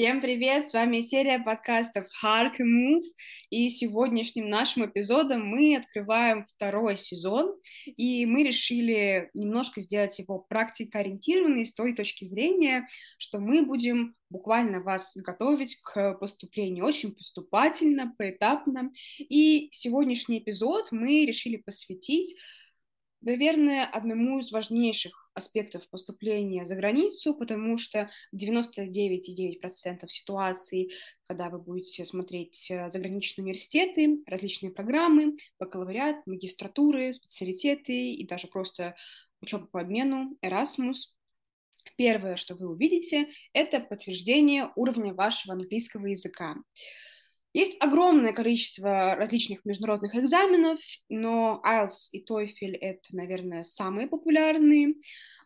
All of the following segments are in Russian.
Всем привет! С вами серия подкастов Hark and Move, и сегодняшним нашим эпизодом мы открываем второй сезон, и мы решили немножко сделать его практикоориентированный с той точки зрения, что мы будем буквально вас готовить к поступлению очень поступательно, поэтапно, и сегодняшний эпизод мы решили посвятить наверное, одному из важнейших аспектов поступления за границу, потому что в 99,9% ситуаций, когда вы будете смотреть э, заграничные университеты, различные программы, бакалавриат, магистратуры, специалитеты и даже просто учеба по обмену, Erasmus, первое, что вы увидите, это подтверждение уровня вашего английского языка. Есть огромное количество различных международных экзаменов, но IELTS и TOEFL — это, наверное, самые популярные.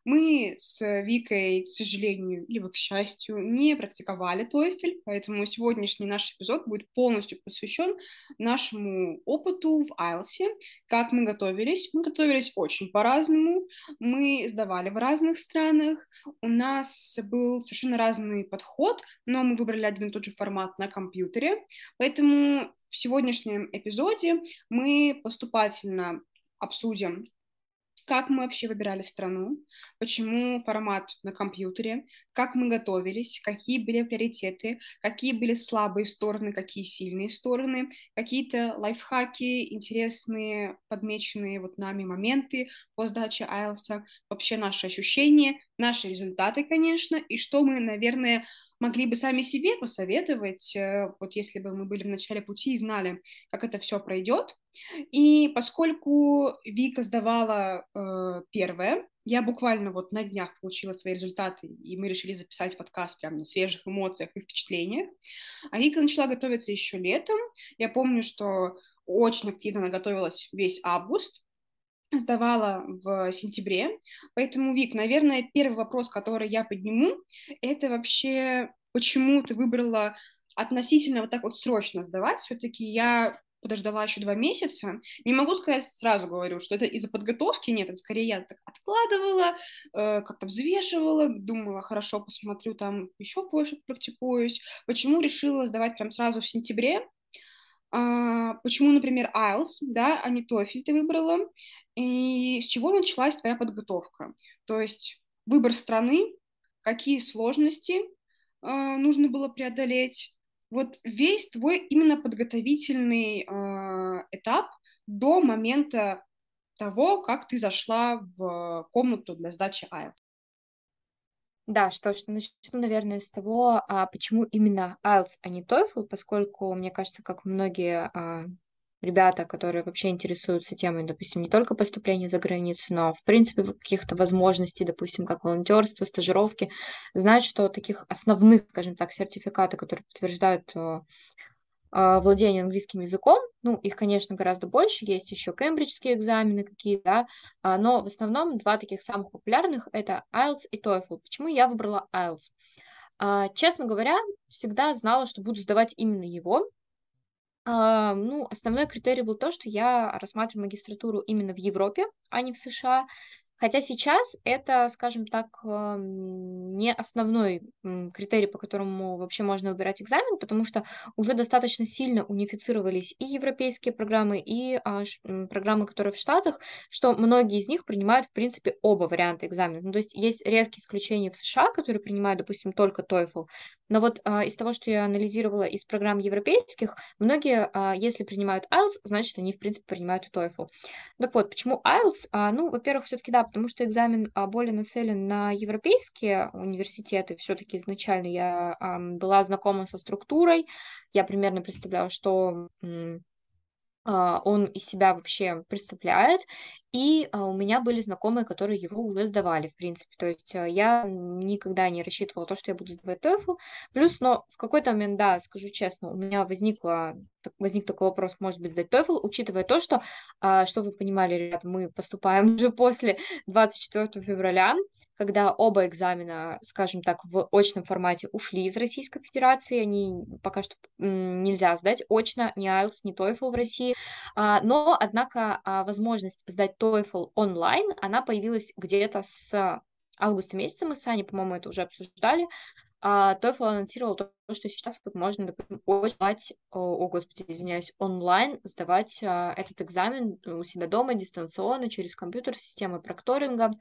Мы с Викой, к сожалению, либо к счастью, не практиковали TOEFL, поэтому сегодняшний наш эпизод будет полностью посвящен нашему опыту в IELTS, как мы готовились. Мы готовились очень по-разному, мы сдавали в разных странах, у нас был совершенно разный подход, но мы выбрали один и тот же формат на компьютере, поэтому в сегодняшнем эпизоде мы поступательно обсудим как мы вообще выбирали страну, почему формат на компьютере, как мы готовились, какие были приоритеты, какие были слабые стороны, какие сильные стороны, какие-то лайфхаки, интересные, подмеченные вот нами моменты по сдаче IELTS, вообще наши ощущения, наши результаты, конечно, и что мы, наверное, могли бы сами себе посоветовать, э, вот если бы мы были в начале пути и знали, как это все пройдет. И поскольку Вика сдавала э, первое, я буквально вот на днях получила свои результаты, и мы решили записать подкаст прямо на свежих эмоциях и впечатлениях. А Вика начала готовиться еще летом. Я помню, что очень активно она готовилась весь август, сдавала в сентябре. Поэтому, Вик, наверное, первый вопрос, который я подниму, это вообще почему ты выбрала относительно вот так вот срочно сдавать. Все-таки я подождала еще два месяца. Не могу сказать, сразу говорю, что это из-за подготовки, нет, это скорее я так откладывала, э, как-то взвешивала, думала, хорошо, посмотрю там еще больше практикуюсь. Почему решила сдавать прям сразу в сентябре? А, почему, например, IELTS, да, а не TOEFL ты выбрала? И с чего началась твоя подготовка? То есть выбор страны, какие сложности э, нужно было преодолеть, вот весь твой именно подготовительный э, этап до момента того, как ты зашла в комнату для сдачи IELTS. Да, что ж, начну, наверное, с того, а почему именно IELTS, а не TOEFL, поскольку, мне кажется, как многие а, ребята, которые вообще интересуются темой, допустим, не только поступления за границу, но, в принципе, каких-то возможностей, допустим, как волонтерство, стажировки, знают, что таких основных, скажем так, сертификатов, которые подтверждают э, владение английским языком. Ну, их, конечно, гораздо больше. Есть еще кембриджские экзамены какие-то, да? А, но в основном два таких самых популярных — это IELTS и TOEFL. Почему я выбрала IELTS? А, честно говоря, всегда знала, что буду сдавать именно его, а, ну, основной критерий был то, что я рассматриваю магистратуру именно в Европе, а не в США. Хотя сейчас это, скажем так, эм, не основной критерий, по которому вообще можно выбирать экзамен, потому что уже достаточно сильно унифицировались и европейские программы, и а, программы, которые в Штатах, что многие из них принимают, в принципе, оба варианта экзамена. Ну, то есть есть редкие исключения в США, которые принимают, допустим, только TOEFL, но вот а, из того, что я анализировала из программ европейских, многие, а, если принимают IELTS, значит, они, в принципе, принимают и TOEFL. Так вот, почему IELTS? Ну, во-первых, все-таки да, потому что экзамен а, более нацелен на европейские университеты. Все-таки изначально я была знакома со структурой, я примерно представляла, что он из себя вообще представляет, и а, у меня были знакомые, которые его уже сдавали, в принципе, то есть а, я никогда не рассчитывала то, что я буду сдавать TOEFL, плюс, но в какой-то момент, да, скажу честно, у меня возникло, возник такой вопрос, может быть, сдать TOEFL, учитывая то, что, что вы понимали, ребята, мы поступаем уже после 24 февраля, когда оба экзамена, скажем так, в очном формате ушли из Российской Федерации, они пока что нельзя сдать очно, ни IELTS, ни TOEFL в России, а, но, однако, а, возможность сдать TOEFL онлайн, она появилась где-то с августа месяца, мы с Аней, по-моему, это уже обсуждали, а TOEFL анонсировал то, что сейчас вот можно, допустим, сдавать, о, о, господи, извиняюсь, онлайн сдавать а, этот экзамен у себя дома дистанционно через компьютер, системы прокторинга.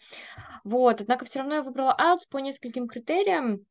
Вот, однако все равно я выбрала IELTS по нескольким критериям,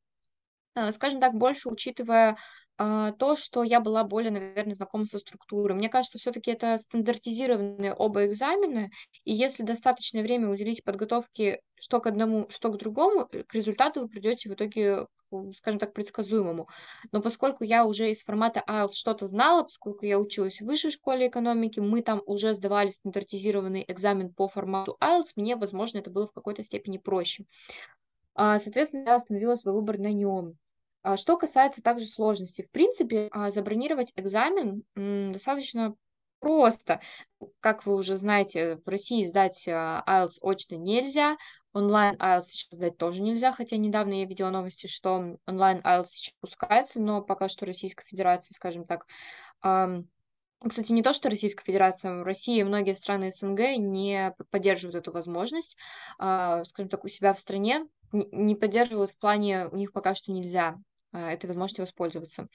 а, скажем так, больше учитывая то, что я была более, наверное, знакома со структурой. Мне кажется, все-таки это стандартизированные оба экзамена, и если достаточное время уделить подготовке что к одному, что к другому, э, к результату вы придете в итоге, скажем так, предсказуемому. Но поскольку я уже из формата IELTS что-то знала, поскольку я училась в высшей школе экономики, мы там уже сдавали стандартизированный экзамен по формату IELTS, мне, возможно, это было в какой-то степени проще. А, соответственно, я остановила свой выбор на нем. А, что касается также сложности, в принципе, а, забронировать экзамен достаточно просто. Как вы уже знаете, в России сдать IELTS очно нельзя, онлайн IELTS сейчас сдать тоже нельзя, хотя недавно я видела новости, что онлайн IELTS сейчас пускается, но пока что Российская Федерация, скажем так, кстати, не то, что Российская Федерация, в России многие страны СНГ не поддерживают эту возможность, скажем так, у себя в стране не поддерживают в плане, у них пока что нельзя. а, этой возможностью воспользоваться.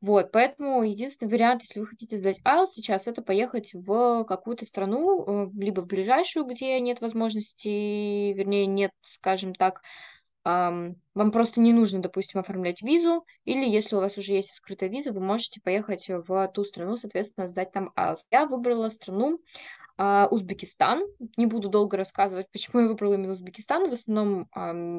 Вот, поэтому единственный вариант, если вы хотите сдать IELTS сейчас, это поехать в какую-то страну, э, либо в ближайшую, где нет возможности, вернее, нет, скажем так, вам просто не нужно, допустим, оформлять визу, или если у вас уже есть открытая виза, вы можете поехать в ту страну, соответственно, сдать там IELTS. Я выбрала страну, а, Узбекистан. Не буду долго рассказывать, почему я выбрала именно Узбекистан. В основном,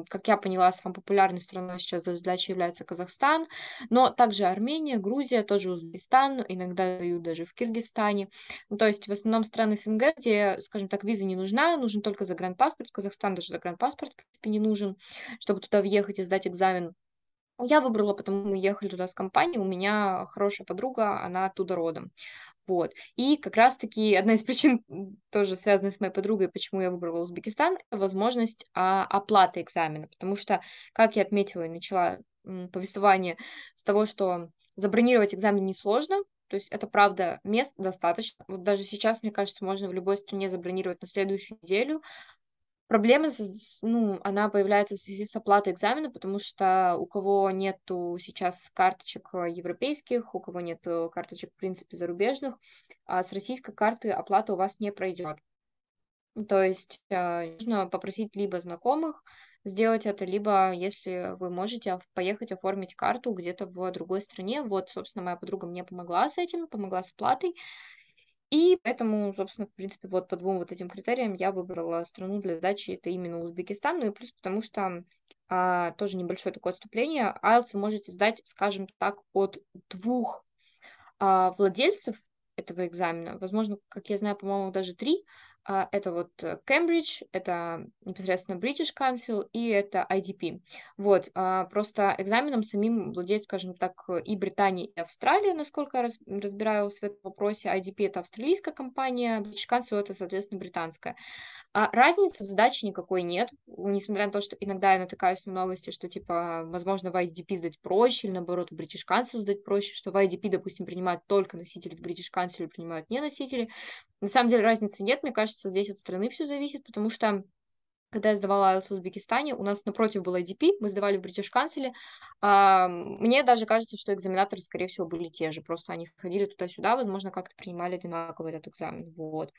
как я поняла, самой популярной страной сейчас для сдачи является Казахстан, но также Армения, Грузия, тоже Узбекистан, иногда дают даже в Киргизстане. Ну, то есть в основном страны СНГ, где, скажем так, виза не нужна, нужен только загранпаспорт. В Казахстан даже загранпаспорт, в принципе, не нужен, чтобы туда въехать и сдать экзамен. Я выбрала, потому мы ехали туда с компанией, у меня хорошая подруга, она оттуда родом. Вот. И как раз-таки одна из причин, тоже связанная с моей подругой, почему я выбрала Узбекистан, возможность а, оплаты экзамена. Потому что, как я отметила и начала м, повествование с того, что забронировать экзамен несложно, то есть это правда мест достаточно. Вот даже сейчас, мне кажется, можно в любой стране забронировать на следующую неделю, Проблема, ну, она появляется в связи с оплатой экзамена, потому что у кого нету сейчас карточек э, европейских, у кого нету карточек, в принципе, зарубежных, а с российской карты оплата у вас не пройдет. То есть э, нужно попросить либо знакомых сделать это, либо, если вы можете, поехать оформить карту где-то в другой стране. Вот, собственно, моя подруга мне помогла с этим, помогла с оплатой. И поэтому, собственно, в принципе, вот по двум вот этим критериям я выбрала страну для сдачи, это именно Узбекистан, ну и плюс потому что а, тоже небольшое такое отступление, IELTS вы можете сдать, скажем так, от двух а, владельцев этого экзамена, возможно, как я знаю, по-моему, даже три, а, это вот Кембридж, это непосредственно British Council и это IDP. Вот, а, просто экзаменом самим владеет, скажем так, и Британия, и Австралия, насколько я разбираюсь в этом вопросе. IDP это австралийская компания, British Council это, соответственно, британская. А разницы в сдаче никакой нет, несмотря на то, что иногда я натыкаюсь на новости, что, типа, возможно, в IDP сдать проще, или, наоборот, в British Council сдать проще, что в IDP, допустим, принимают только носители, в British Council принимают не носители. На самом деле разницы нет, мне кажется, здесь от страны все зависит, потому что когда я сдавала IELTS в Узбекистане, у нас напротив был IDP, мы сдавали в. А, мне даже кажется, что экзаменаторы, скорее всего, были те же, просто они ходили туда-сюда, возможно, как-то принимали одинаково этот экзамен. Вот.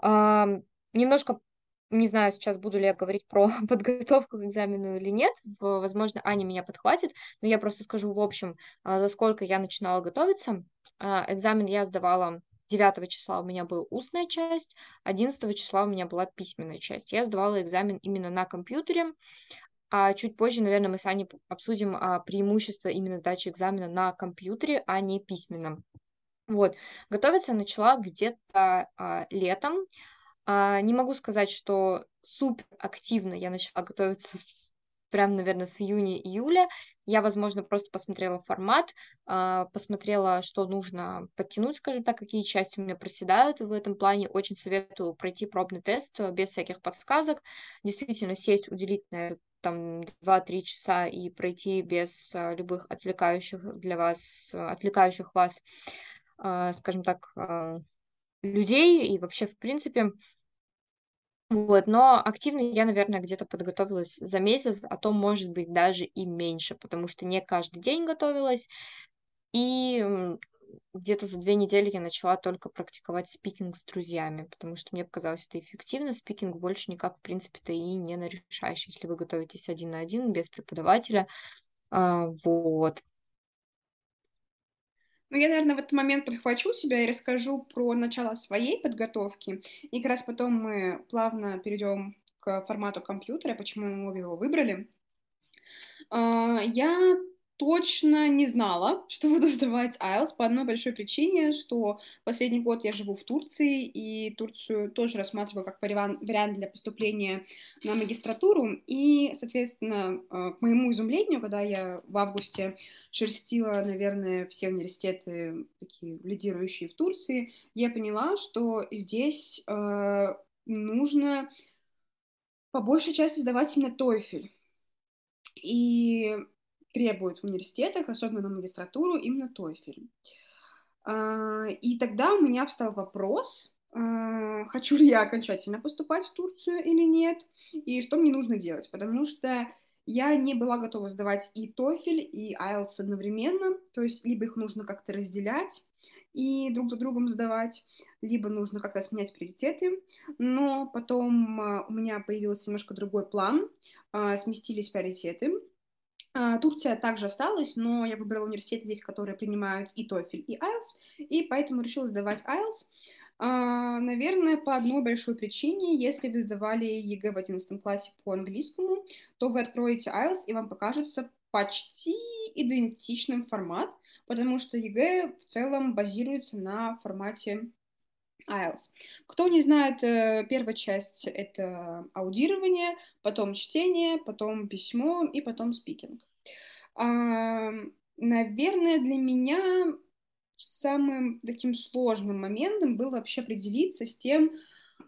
А, немножко, не знаю, сейчас буду ли я говорить про подготовку к экзамену или нет, возможно, Аня меня подхватит, но я просто скажу в общем, а, за сколько я начинала готовиться. А, экзамен я сдавала 9 числа у меня была устная часть, 11 числа у меня была письменная часть. Я сдавала экзамен именно на компьютере, а чуть позже, наверное, мы с Аней обсудим а, преимущества именно сдачи экзамена на компьютере, а не письменном. Вот, готовиться начала где-то а, летом. А, не могу сказать, что супер активно я начала готовиться с прям, наверное, с июня-июля. Я, возможно, просто посмотрела формат, а, посмотрела, что нужно подтянуть, скажем так, какие части у меня проседают. В этом плане очень советую пройти пробный тест без всяких подсказок. Действительно сесть, уделить на это там 2-3 часа и пройти без а, любых отвлекающих для вас, отвлекающих вас, скажем так, людей и вообще, в принципе, Вот, но активно я, наверное, где-то подготовилась за месяц, а то, может быть, даже и меньше, потому что не каждый день готовилась. И где-то за две недели я начала только практиковать спикинг с друзьями, потому что мне показалось это эффективно. Спикинг больше никак, в принципе-то, и не нарешаешь, если вы готовитесь один на один, без преподавателя. А, вот. Ну, я, наверное, в этот момент подхвачу себя и расскажу про начало своей подготовки. И как раз потом мы плавно перейдем к формату компьютера, почему мы его выбрали. А, я точно не знала, что буду сдавать IELTS по одной большой причине, что последний год я живу в Турции, и Турцию тоже рассматриваю как вариант для поступления на магистратуру. И, соответственно, э, к моему изумлению, когда я в августе шерстила, наверное, все университеты, такие лидирующие в Турции, я поняла, что здесь э, нужно по большей части сдавать именно TOEFL. И требуют в университетах, особенно на магистратуру, именно TOEFL. А, и тогда у меня встал вопрос, а, хочу ли я окончательно поступать в Турцию или нет, и что мне нужно делать, потому что я не была готова сдавать и TOEFL, и IELTS одновременно, то есть либо их нужно как-то разделять и друг за другом сдавать, либо нужно как-то сменять приоритеты, но потом а, у меня появился немножко другой план, сместились приоритеты, Турция также осталась, но я выбрала университеты здесь, которые принимают и TOEFL, и IELTS, и поэтому решила сдавать IELTS. А, наверное, по одной большой причине, если вы сдавали ЕГЭ в 11 классе по английскому, то вы откроете IELTS, и вам покажется почти идентичным формат, потому что ЕГЭ в целом базируется на формате IELTS. Кто не знает, э, первая часть — это аудирование, потом чтение, потом письмо и потом speaking. Наверное, для меня самым таким сложным моментом было вообще определиться с тем,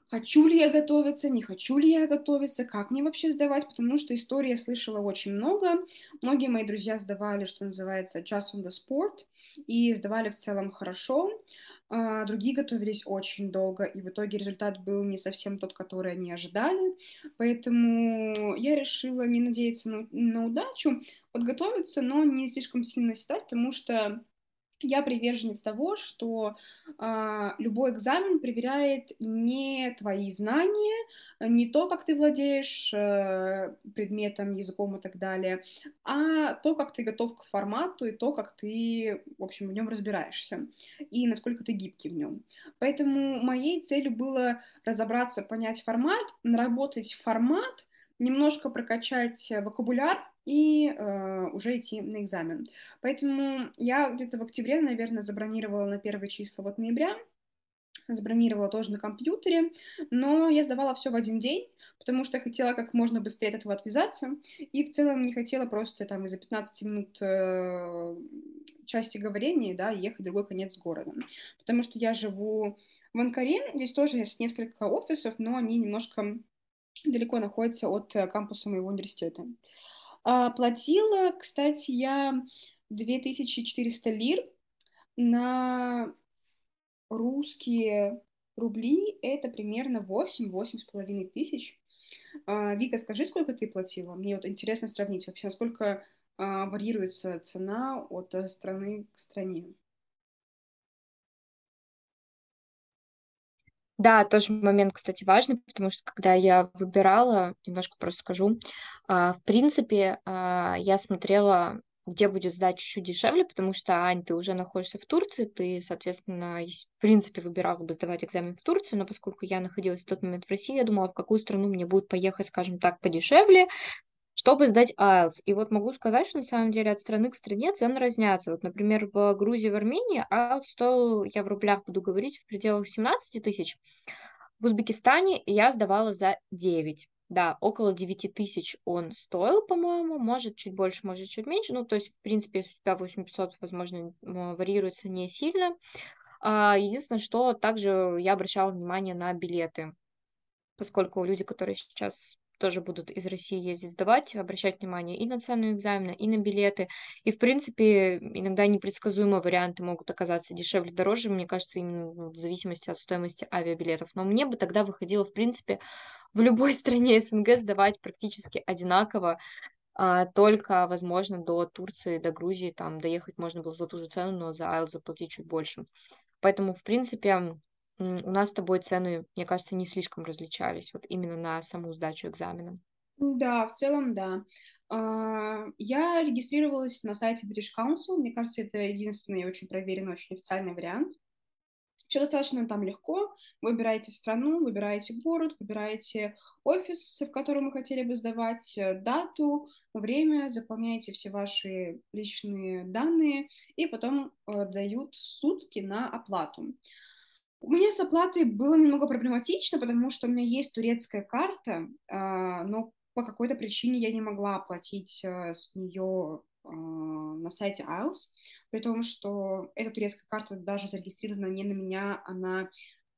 хочу ли я готовиться, не хочу ли я готовиться, как мне вообще сдавать, потому что истории я слышала очень много. Многие мои друзья сдавали, что называется, just on the sport, и сдавали в целом хорошо а другие готовились очень долго, и в итоге результат был не совсем тот, который они ожидали. Поэтому я решила не надеяться на, на удачу, подготовиться, но не слишком сильно седать, потому что я приверженец того, что э, любой экзамен проверяет не твои знания, не то, как ты владеешь э, предметом, языком и так далее, а то, как ты готов к формату и то, как ты, в общем, в нем разбираешься и насколько ты гибкий в нем. Поэтому моей целью было разобраться, понять формат, наработать формат, немножко прокачать вокабуляр и э, уже идти на экзамен. Поэтому я где-то в октябре, наверное, забронировала на первые числа вот ноября, забронировала тоже на компьютере, но я сдавала все в один день, потому что хотела как можно быстрее от этого отвязаться, и в целом не хотела просто там из-за 15 минут э, части говорения, да, ехать в другой конец города, потому что я живу в Анкаре, здесь тоже есть несколько офисов, но они немножко далеко находятся от э, кампуса моего университета. А, платила, кстати, я 2400 лир на русские рубли, это примерно 8-8 с половиной тысяч. А, Вика, скажи, сколько ты платила? Мне вот интересно сравнить вообще, насколько а, варьируется цена от э, страны к стране. Да, тоже момент, кстати, важный, потому что когда я выбирала, немножко просто скажу, а, в принципе, а, я смотрела, где будет сдать чуть-чуть дешевле, потому что, Ань, ты уже находишься в Турции, ты, соответственно, в принципе, выбирала бы сдавать экзамен в Турцию, но поскольку я находилась в тот момент в России, я думала, в какую страну мне будет поехать, скажем так, подешевле, чтобы сдать IELTS. И вот могу сказать, что на самом деле от страны к стране цены разнятся. Вот, например, в Грузии, в Армении IELTS стоил, я в рублях буду говорить, в пределах 17 тысяч. В Узбекистане я сдавала за 9. Да, около 9 тысяч он стоил, по-моему, может чуть больше, может чуть меньше. Ну, то есть, в принципе, если у тебя 8500, возможно, варьируется не сильно. А, единственное, что также я обращала внимание на билеты, поскольку люди, которые сейчас тоже будут из России ездить сдавать, обращать внимание и на цену экзамена, и на билеты. И, в принципе, иногда непредсказуемые варианты могут оказаться дешевле, дороже, мне кажется, именно в зависимости от стоимости авиабилетов. Но мне бы тогда выходило, в принципе, в любой стране СНГ сдавать практически одинаково, а, только, возможно, до Турции, до Грузии, там доехать можно было за ту же цену, но за IELTS заплатить чуть больше. Поэтому, в принципе, у нас с тобой цены, мне кажется, не слишком различались, вот именно на саму сдачу экзамена. Да, в целом, да. А, я регистрировалась на сайте British Council, мне кажется, это единственный очень проверенный, очень официальный вариант. Все достаточно там легко. Выбираете страну, выбираете город, выбираете офис, в котором вы хотели бы сдавать, э, дату, время, заполняете все ваши личные данные, и потом э, дают сутки на оплату. У меня с оплатой было немного проблематично, потому что у меня есть турецкая карта, а, но по какой-то причине я не могла оплатить э, с нее а, на сайте IELTS, при том, что эта турецкая карта даже зарегистрирована не на меня, а на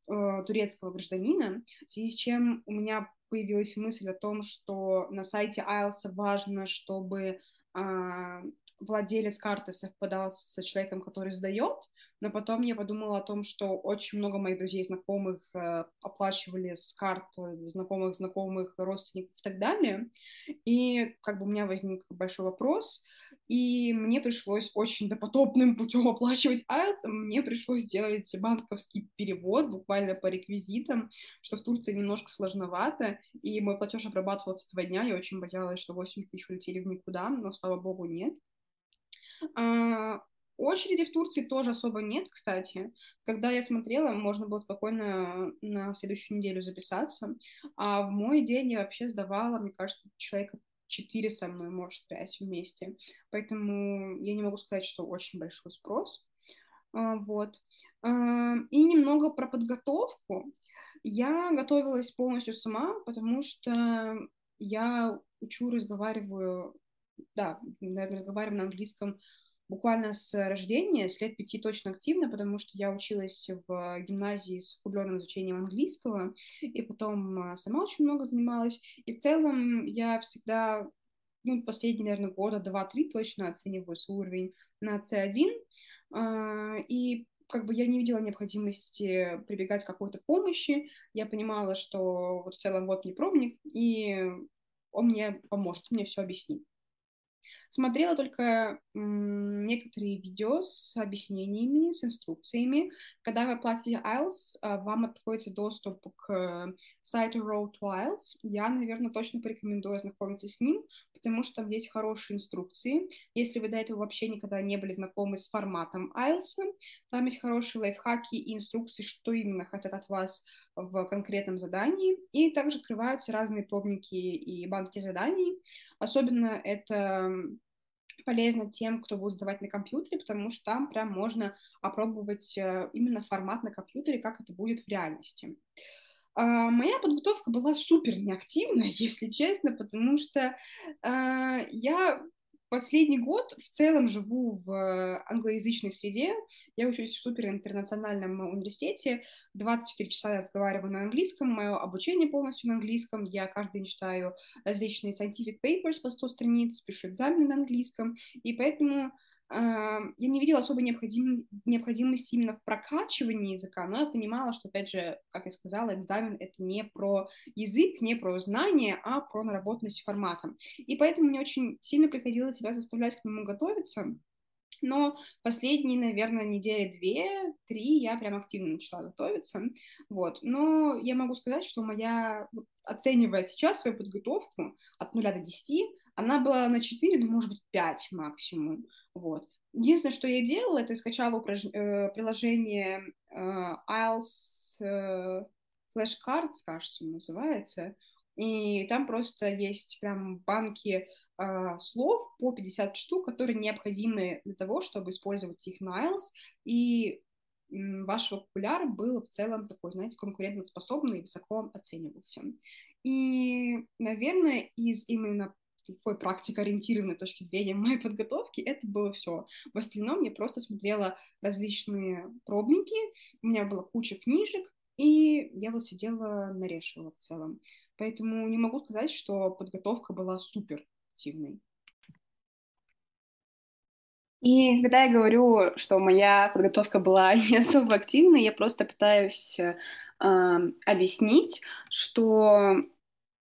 э, турецкого гражданина, в связи с чем у меня появилась мысль о том, что на сайте IELTS важно, чтобы а, владелец карты совпадал с человеком, который сдает, но потом я подумала о том, что очень много моих друзей, знакомых э, оплачивали с карт знакомых, знакомых, родственников и так далее, и как бы у меня возник большой вопрос, и мне пришлось очень допотопным путем оплачивать IELTS, мне пришлось сделать банковский перевод буквально по реквизитам, что в Турции немножко сложновато, и мой платеж обрабатывался два дня, я очень боялась, что 8 тысяч улетели в никуда, но, слава богу, нет. А, очереди в Турции тоже особо нет, кстати. Когда я смотрела, можно было спокойно на следующую неделю записаться. А в мой день я вообще сдавала, мне кажется, человека четыре со мной, может, пять вместе. Поэтому я не могу сказать, что очень большой спрос. А, вот. А, и немного про подготовку. Я готовилась полностью сама, потому что я учу, разговариваю да, наверное, разговариваем на английском буквально с рождения, с лет пяти точно активно, потому что я училась в гимназии с углубленным изучением английского, и потом а, сама очень много занималась. И в целом я всегда, ну, последние, наверное, года два-три точно оцениваю свой уровень на C1, а, и как бы я не видела необходимости прибегать к какой-то помощи. Я понимала, что вот в целом вот мне пробник, и он мне поможет, он мне все объяснит. Смотрела только некоторые видео с объяснениями, с инструкциями. Когда вы платите IELTS, а, вам откроется доступ к сайту Road to IELTS. Я, наверное, точно порекомендую ознакомиться с ним, потому что там есть хорошие инструкции. Если вы до этого вообще никогда не были знакомы с форматом IELTS, там есть хорошие лайфхаки и инструкции, что именно хотят от вас в конкретном задании. И также открываются разные пробники и банки заданий. Особенно это полезно тем, кто будет сдавать на компьютере, потому что там прям можно опробовать э, именно формат на компьютере, как это будет в реальности. Uh, моя подготовка была супер неактивная, если честно, потому что uh, я Последний год в целом живу в э, англоязычной среде. Я учусь в суперинтернациональном университете. 24 часа я разговариваю на английском. Мое обучение полностью на английском. Я каждый день читаю различные scientific papers по 100 страниц, пишу экзамен на английском. И поэтому я не видела особой необходим, необходимости именно в прокачивании языка, но я понимала, что, опять же, как я сказала, экзамен — это не про язык, не про знания, а про наработанность форматом. И поэтому мне очень сильно приходилось себя заставлять к нему готовиться, но последние, наверное, недели две-три я прям активно начала готовиться, вот, но я могу сказать, что моя, оценивая сейчас свою подготовку от нуля до десяти, она была на четыре, ну, может быть, пять максимум, вот. Единственное, что я делала, это скачала упраж... э, приложение э, IELTS э, Flashcards, кажется, называется, и там просто есть прям банки э, слов по 50 штук, которые необходимы для того, чтобы использовать их на IELTS, и ваш вокабуляр был в целом такой, знаете, конкурентоспособный и высоко оценивался. И, наверное, из именно такой практикоориентированной точки зрения моей подготовки, это было все. В остальном я просто смотрела различные пробники, у меня была куча книжек, и я вот сидела нарешила в целом. Поэтому не могу сказать, что подготовка была супер активной. И когда я говорю, что моя подготовка была не особо активной, я просто пытаюсь э, объяснить, что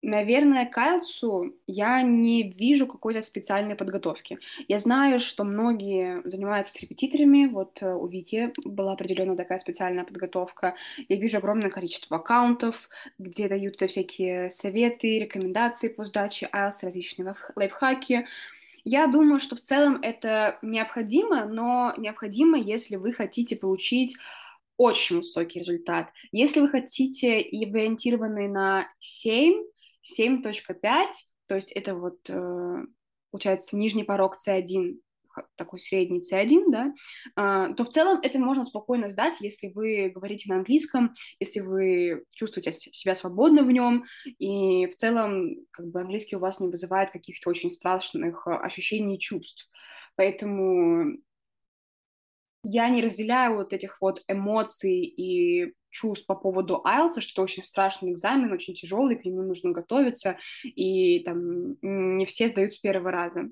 Наверное, к IELTS я не вижу какой-то специальной подготовки. Я знаю, что многие занимаются с репетиторами, вот э, у Вики была определенно такая специальная подготовка. Я вижу огромное количество аккаунтов, где дают всякие советы, рекомендации по сдаче IELTS, различные лайфхаки. Я думаю, что в целом это необходимо, но необходимо, если вы хотите получить очень высокий результат. Если вы хотите и вы ориентированы на 7, 7.5, то есть это вот, э, получается, нижний порог C1, такой средний C1, да, а, то в целом это можно спокойно сдать, если вы говорите на английском, если вы чувствуете себя свободно в нем, и в целом как бы английский у вас не вызывает каких-то очень страшных э, ощущений и чувств. Поэтому я не разделяю вот этих вот эмоций и чувств по поводу IELTS, что это очень страшный экзамен, очень тяжелый, к нему нужно готовиться, и там не все сдают с первого раза.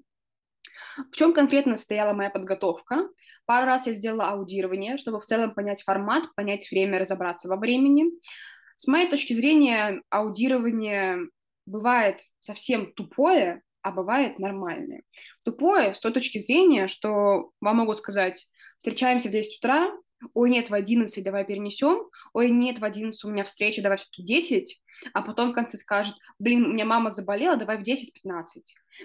В чем конкретно состояла моя подготовка? Пару раз я сделала аудирование, чтобы в целом понять формат, понять время, разобраться во времени. С моей точки зрения, аудирование бывает совсем тупое, а бывает нормальное. Тупое с той точки зрения, что вам могут сказать, встречаемся в 10 утра, ой, нет, в 11 давай перенесем, ой, нет, в 11 у меня встреча, давай все-таки 10, а потом в конце скажет, блин, у меня мама заболела, давай в 10-15.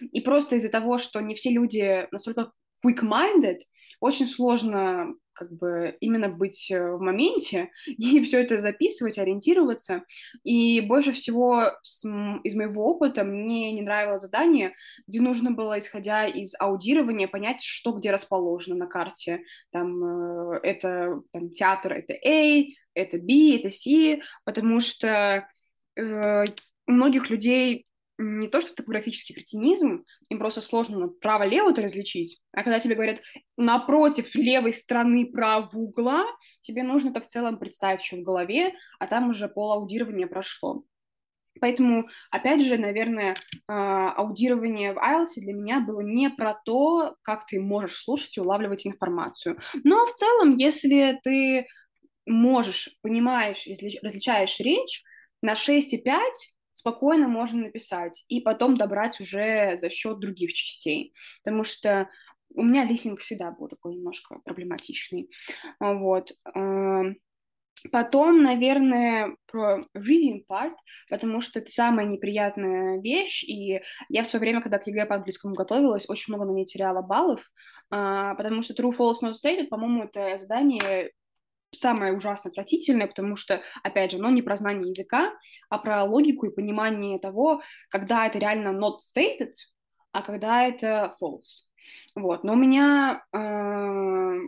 И просто из-за того, что не все люди настолько quick-minded, очень сложно как бы именно быть э, в моменте и все это записывать, ориентироваться. И больше всего с, из моего опыта мне не нравилось задание, где нужно было, исходя из аудирования, понять, что где расположено на карте. Там э, это там, театр, это A, это B, это C, потому что э, у многих людей не то что топографический кретинизм, им просто сложно право-лево это различить, а когда тебе говорят напротив левой стороны правого угла, тебе нужно это в целом представить еще в голове, а там уже пол аудирования прошло. Поэтому, опять же, наверное, а, аудирование в IELTS для меня было не про то, как ты можешь слушать и улавливать информацию. Но в целом, если ты можешь, понимаешь, различаешь речь, на 6,5 спокойно можно написать и потом добрать уже за счет других частей, потому что у меня listening всегда был такой немножко проблематичный, а, вот. Эм, потом, наверное, про reading part, потому что это самая неприятная вещь, и я в свое время, когда к ЕГЭ по английскому готовилась, очень много на ней теряла баллов, а, потому что true, false, not stated, по-моему, это задание самое ужасно отвратительное, потому что, опять же, оно не про знание языка, а про логику и понимание того, когда это реально not stated, а когда это false. Вот, но у меня э,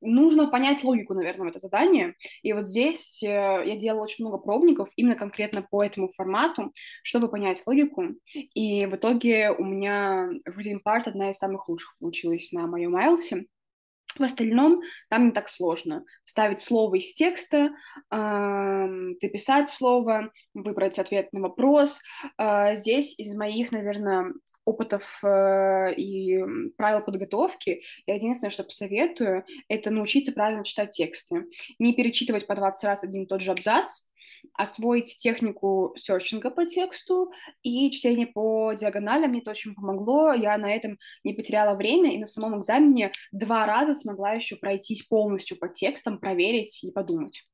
нужно понять логику, наверное, в это задание, и вот здесь э, я делала очень много пробников именно конкретно по этому формату, чтобы понять логику, и в итоге у меня reading part одна из самых лучших получилась на моем IELTS, в остальном там не так сложно. Вставить слово из текста, э, дописать слово, выбрать ответ на вопрос. Э, здесь из моих, наверное, опытов э, и правил подготовки, я единственное, что посоветую, это научиться правильно читать тексты. Не перечитывать по 20 раз один и тот же абзац, освоить технику серчинга по тексту и чтение по диагоналям. Мне это очень помогло. Я на этом не потеряла время и на самом экзамене два раза смогла еще пройтись полностью по текстам, проверить и подумать.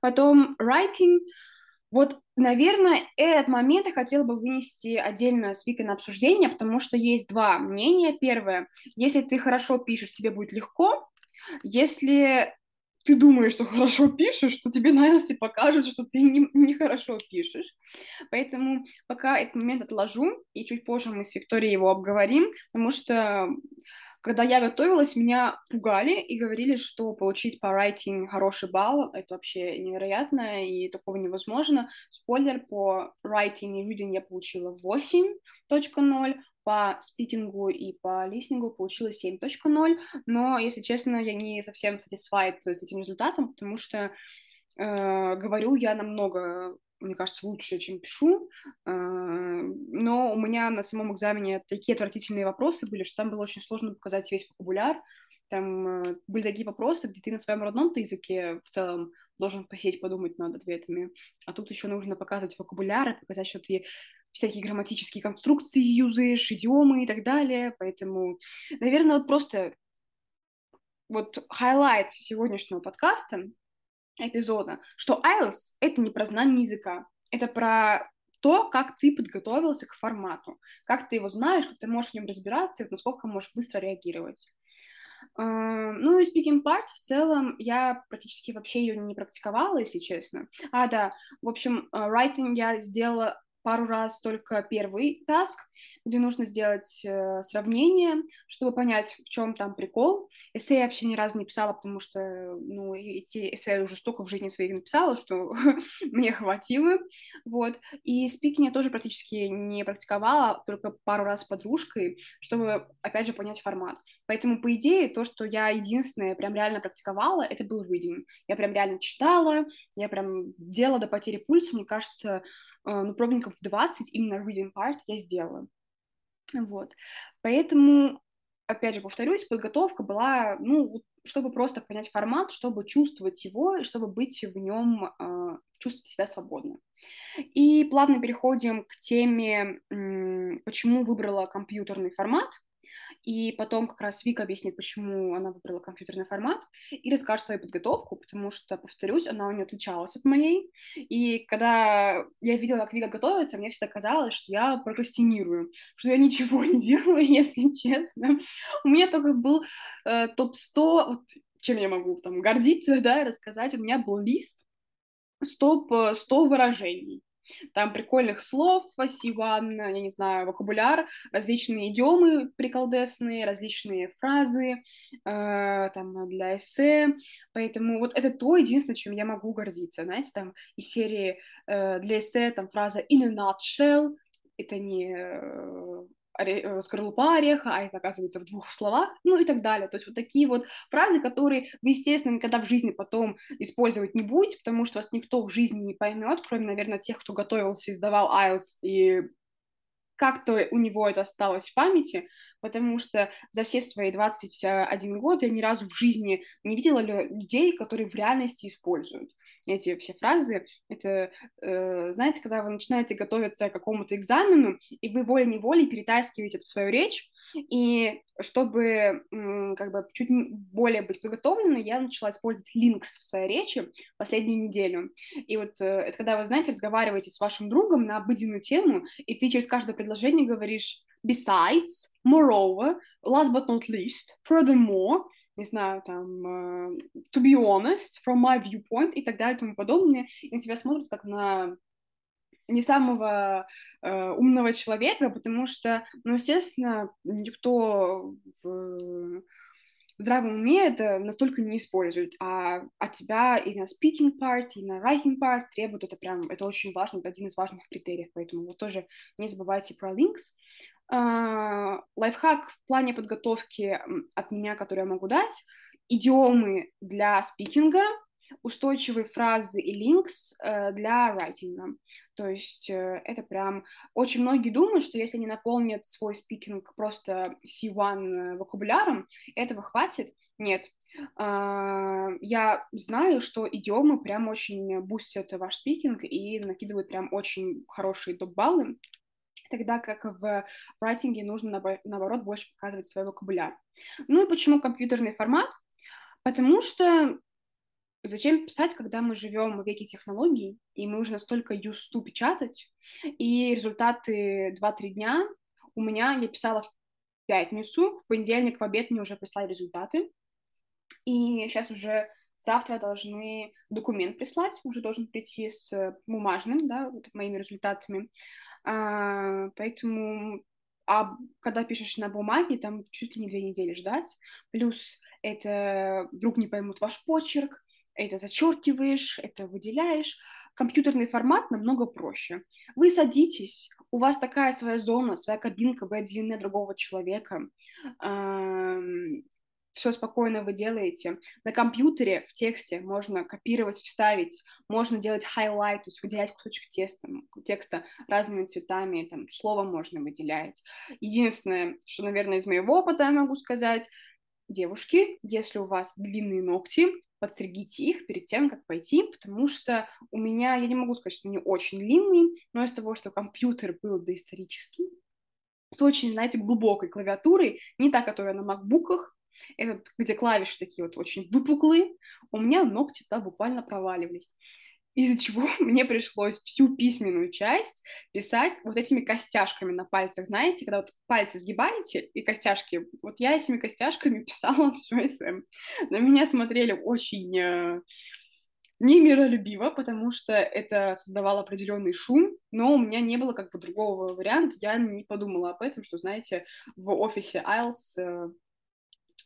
Потом writing. Вот, наверное, этот момент я хотела бы вынести отдельно с Викой на обсуждение, потому что есть два мнения. Первое, если ты хорошо пишешь, тебе будет легко. Если ты думаешь, что хорошо пишешь, то тебе на Элси покажут, что ты не, не хорошо пишешь. Поэтому пока этот момент отложу, и чуть позже мы с Викторией его обговорим, потому что когда я готовилась, меня пугали и говорили, что получить по writing хороший балл — это вообще невероятно, и такого невозможно. Спойлер, по writing и reading я получила 8.0, по спикингу и по листингу получилось 7.0, но, если честно, я не совсем satisfied с этим результатом, потому что Э, говорю я намного мне кажется, лучше, чем пишу, э, но у меня на самом экзамене такие отвратительные вопросы были, что там было очень сложно показать весь вокабуляр, там э, были такие вопросы, где ты на своем родном языке в целом должен посидеть, подумать над ответами, а тут еще нужно показывать вокабуляр, показать, что ты всякие грамматические конструкции юзаешь, идиомы и так далее, поэтому, наверное, вот просто вот highlight сегодняшнего подкаста, эпизода, что IELTS — это не про знание языка, это про то, как ты подготовился к формату, как ты его знаешь, как ты можешь в нем разбираться, и насколько можешь быстро реагировать. Ну и speaking part в целом я практически вообще ее не практиковала, если честно. А, да, в общем, э, writing я сделала пару раз только первый task, где нужно сделать э, сравнение, чтобы понять, в чем там прикол. Эссе я вообще ни разу не писала, потому что, ну, эти эссе я уже столько в жизни своей написала, что мне хватило, вот. И спикинг я тоже практически не практиковала, только пару раз с подружкой, чтобы, опять же, понять формат. Поэтому, по идее, то, что я единственное прям реально практиковала, это был reading. Я прям реально читала, я прям делала до потери пульса, мне кажется, ну, пробников 20 именно reading part я сделала. Вот. Поэтому, опять же, повторюсь, подготовка была, ну, чтобы просто понять формат, чтобы чувствовать его, и чтобы быть в нем, э, чувствовать себя свободно. И плавно переходим к теме, почему выбрала компьютерный формат – и потом как раз Вика объяснит, почему она выбрала компьютерный формат, и расскажет свою подготовку, потому что, повторюсь, она у нее отличалась от моей, и когда я видела, как Вика готовится, мне всегда казалось, что я прокрастинирую, что я ничего не делаю, если честно. У меня только был э, топ-100, вот, чем я могу там гордиться, да, рассказать, у меня был лист, стоп 100 выражений там прикольных слов, сиван, я не знаю, вокабуляр, различные идиомы приколдесные, различные фразы, э, там, для эссе, поэтому вот это то единственное, чем я могу гордиться, знаете, там, из серии э, для эссе, там, фраза in a nutshell, это не э, Э, скорлупа ореха, а это оказывается в двух словах, ну и так далее. То есть вот такие вот фразы, которые вы, естественно, никогда в жизни потом использовать не будете, потому что вас никто в жизни не поймет, кроме, наверное, тех, кто готовился и сдавал IELTS, и как-то у него это осталось в памяти, потому что за все свои 21 год я ни разу в жизни не видела людей, которые в реальности используют эти все фразы. Это, э, знаете, когда вы начинаете готовиться к какому-то экзамену, и вы волей-неволей перетаскиваете это в свою речь, и чтобы как бы чуть более быть подготовленной, я начала использовать links в своей речи последнюю неделю. И вот э, это когда вы, знаете, разговариваете с вашим другом на обыденную тему, и ты через каждое предложение говоришь besides, moreover, last but not least, furthermore, не знаю, там, uh, to be honest, from my viewpoint и так далее и тому подобное, и на тебя смотрят как на не самого э, умного человека, потому что, ну, естественно, никто в здравом уме это настолько не использует, а от тебя и на speaking part, и на writing part требуют это прям, это очень важно, это один из важных критериев, поэтому вот тоже не забывайте про links. Uh, лайфхак в плане подготовки от меня, который я могу дать, идиомы для спикинга, устойчивые фразы и links uh, для райтинга. То есть uh, это прям... Очень многие думают, что если они наполнят свой спикинг просто C1 вокабуляром, этого хватит. Нет. Я знаю, что идиомы прям очень бустят ваш спикинг и накидывают прям очень хорошие топ-баллы тогда как в райтинге нужно, наоборот, больше показывать свой вокабуляр. Ну и почему компьютерный формат? Потому что зачем писать, когда мы живем в веке технологий, и мы уже настолько to печатать, и результаты 2-3 дня у меня, я писала в пятницу, в понедельник в обед мне уже прислали результаты, и сейчас уже завтра должны документ прислать, уже должен прийти с бумажным, да, вот моими результатами. А, поэтому, а когда пишешь на бумаге, там чуть ли не две недели ждать. Плюс это вдруг не поймут ваш почерк, это зачеркиваешь, это выделяешь. Компьютерный формат намного проще. Вы садитесь, у вас такая своя зона, своя кабинка, вы отделены от другого человека все спокойно вы делаете. На компьютере в тексте можно копировать, вставить, можно делать highlight, то есть выделять кусочек теста, текста разными цветами, там, слово можно выделять. Единственное, что, наверное, из моего опыта я могу сказать, девушки, если у вас длинные ногти, подстригите их перед тем, как пойти, потому что у меня, я не могу сказать, что они очень длинные, но из того, что компьютер был доисторический, с очень, знаете, глубокой клавиатурой, не та, которая на макбуках, этот, где клавиши такие вот очень выпуклые, у меня ногти там буквально проваливались. Из-за чего мне пришлось всю письменную часть писать вот этими костяшками на пальцах. Знаете, когда вот пальцы сгибаете и костяшки, вот я этими костяшками писала все СМ. На меня смотрели очень э, не миролюбиво, потому что это создавало определенный шум, но у меня не было как бы другого варианта, я не подумала об этом, что, знаете, в офисе IELTS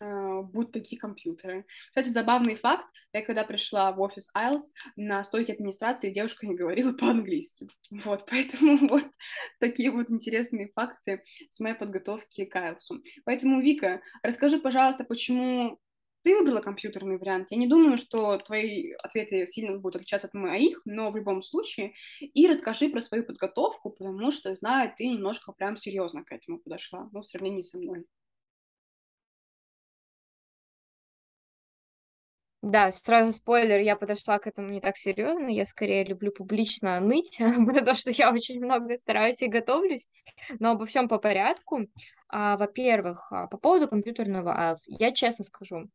будут такие компьютеры. Кстати, забавный факт, я когда пришла в офис IELTS, на стойке администрации девушка не говорила по-английски. Вот, поэтому вот такие вот интересные факты с моей подготовки к IELTS. Поэтому, Вика, расскажи, пожалуйста, почему ты выбрала компьютерный вариант. Я не думаю, что твои ответы сильно будут отличаться от моих, но в любом случае. И расскажи про свою подготовку, потому что, знаю, ты немножко прям серьезно к этому подошла, ну, в сравнении со мной. Да, сразу спойлер, я подошла к этому не так серьезно, я скорее люблю публично ныть, потому что я очень много стараюсь и готовлюсь, но обо всем по порядку. А, во-первых, а, по поводу компьютерного IELTS, я честно скажу,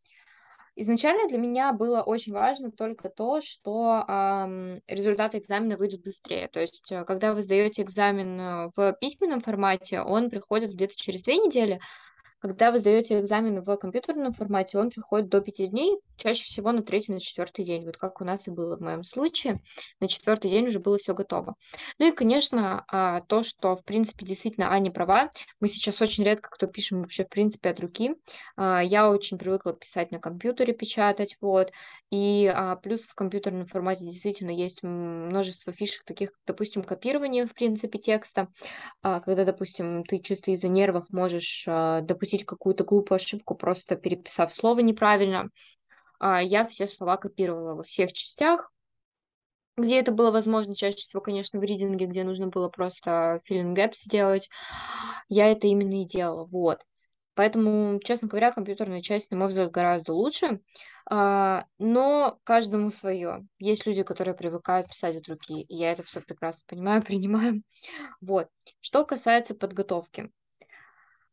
изначально для меня было очень важно только то, что ам, результаты экзамена выйдут быстрее, то есть э, когда вы сдаете экзамен э, в письменном формате, он приходит где-то через две недели, когда вы сдаете экзамен в компьютерном формате, он приходит до пяти дней, чаще всего на третий, на четвертый день, вот как у нас и было в моем случае. На четвертый день уже было все готово. Ну и, конечно, а, то, что, в принципе, действительно Аня права, мы сейчас очень редко кто пишем вообще, в принципе, от руки. А, я очень привыкла писать на компьютере, печатать, вот, и а, плюс в компьютерном формате действительно есть множество фишек, таких, допустим, копирование, в принципе, текста, когда, допустим, ты чисто из-за нервов можешь допустить допустить какую-то глупую ошибку, просто переписав слово неправильно. А, я все слова копировала во всех частях, где это было возможно, чаще всего, конечно, в ридинге, где нужно было просто filling gaps сделать, я это именно и делала, вот. Поэтому, честно говоря, компьютерная часть, на мой взгляд, гораздо лучше, а, но каждому свое. Есть люди, которые привыкают писать от руки, и я это все прекрасно понимаю, принимаю. Вот. Что касается подготовки.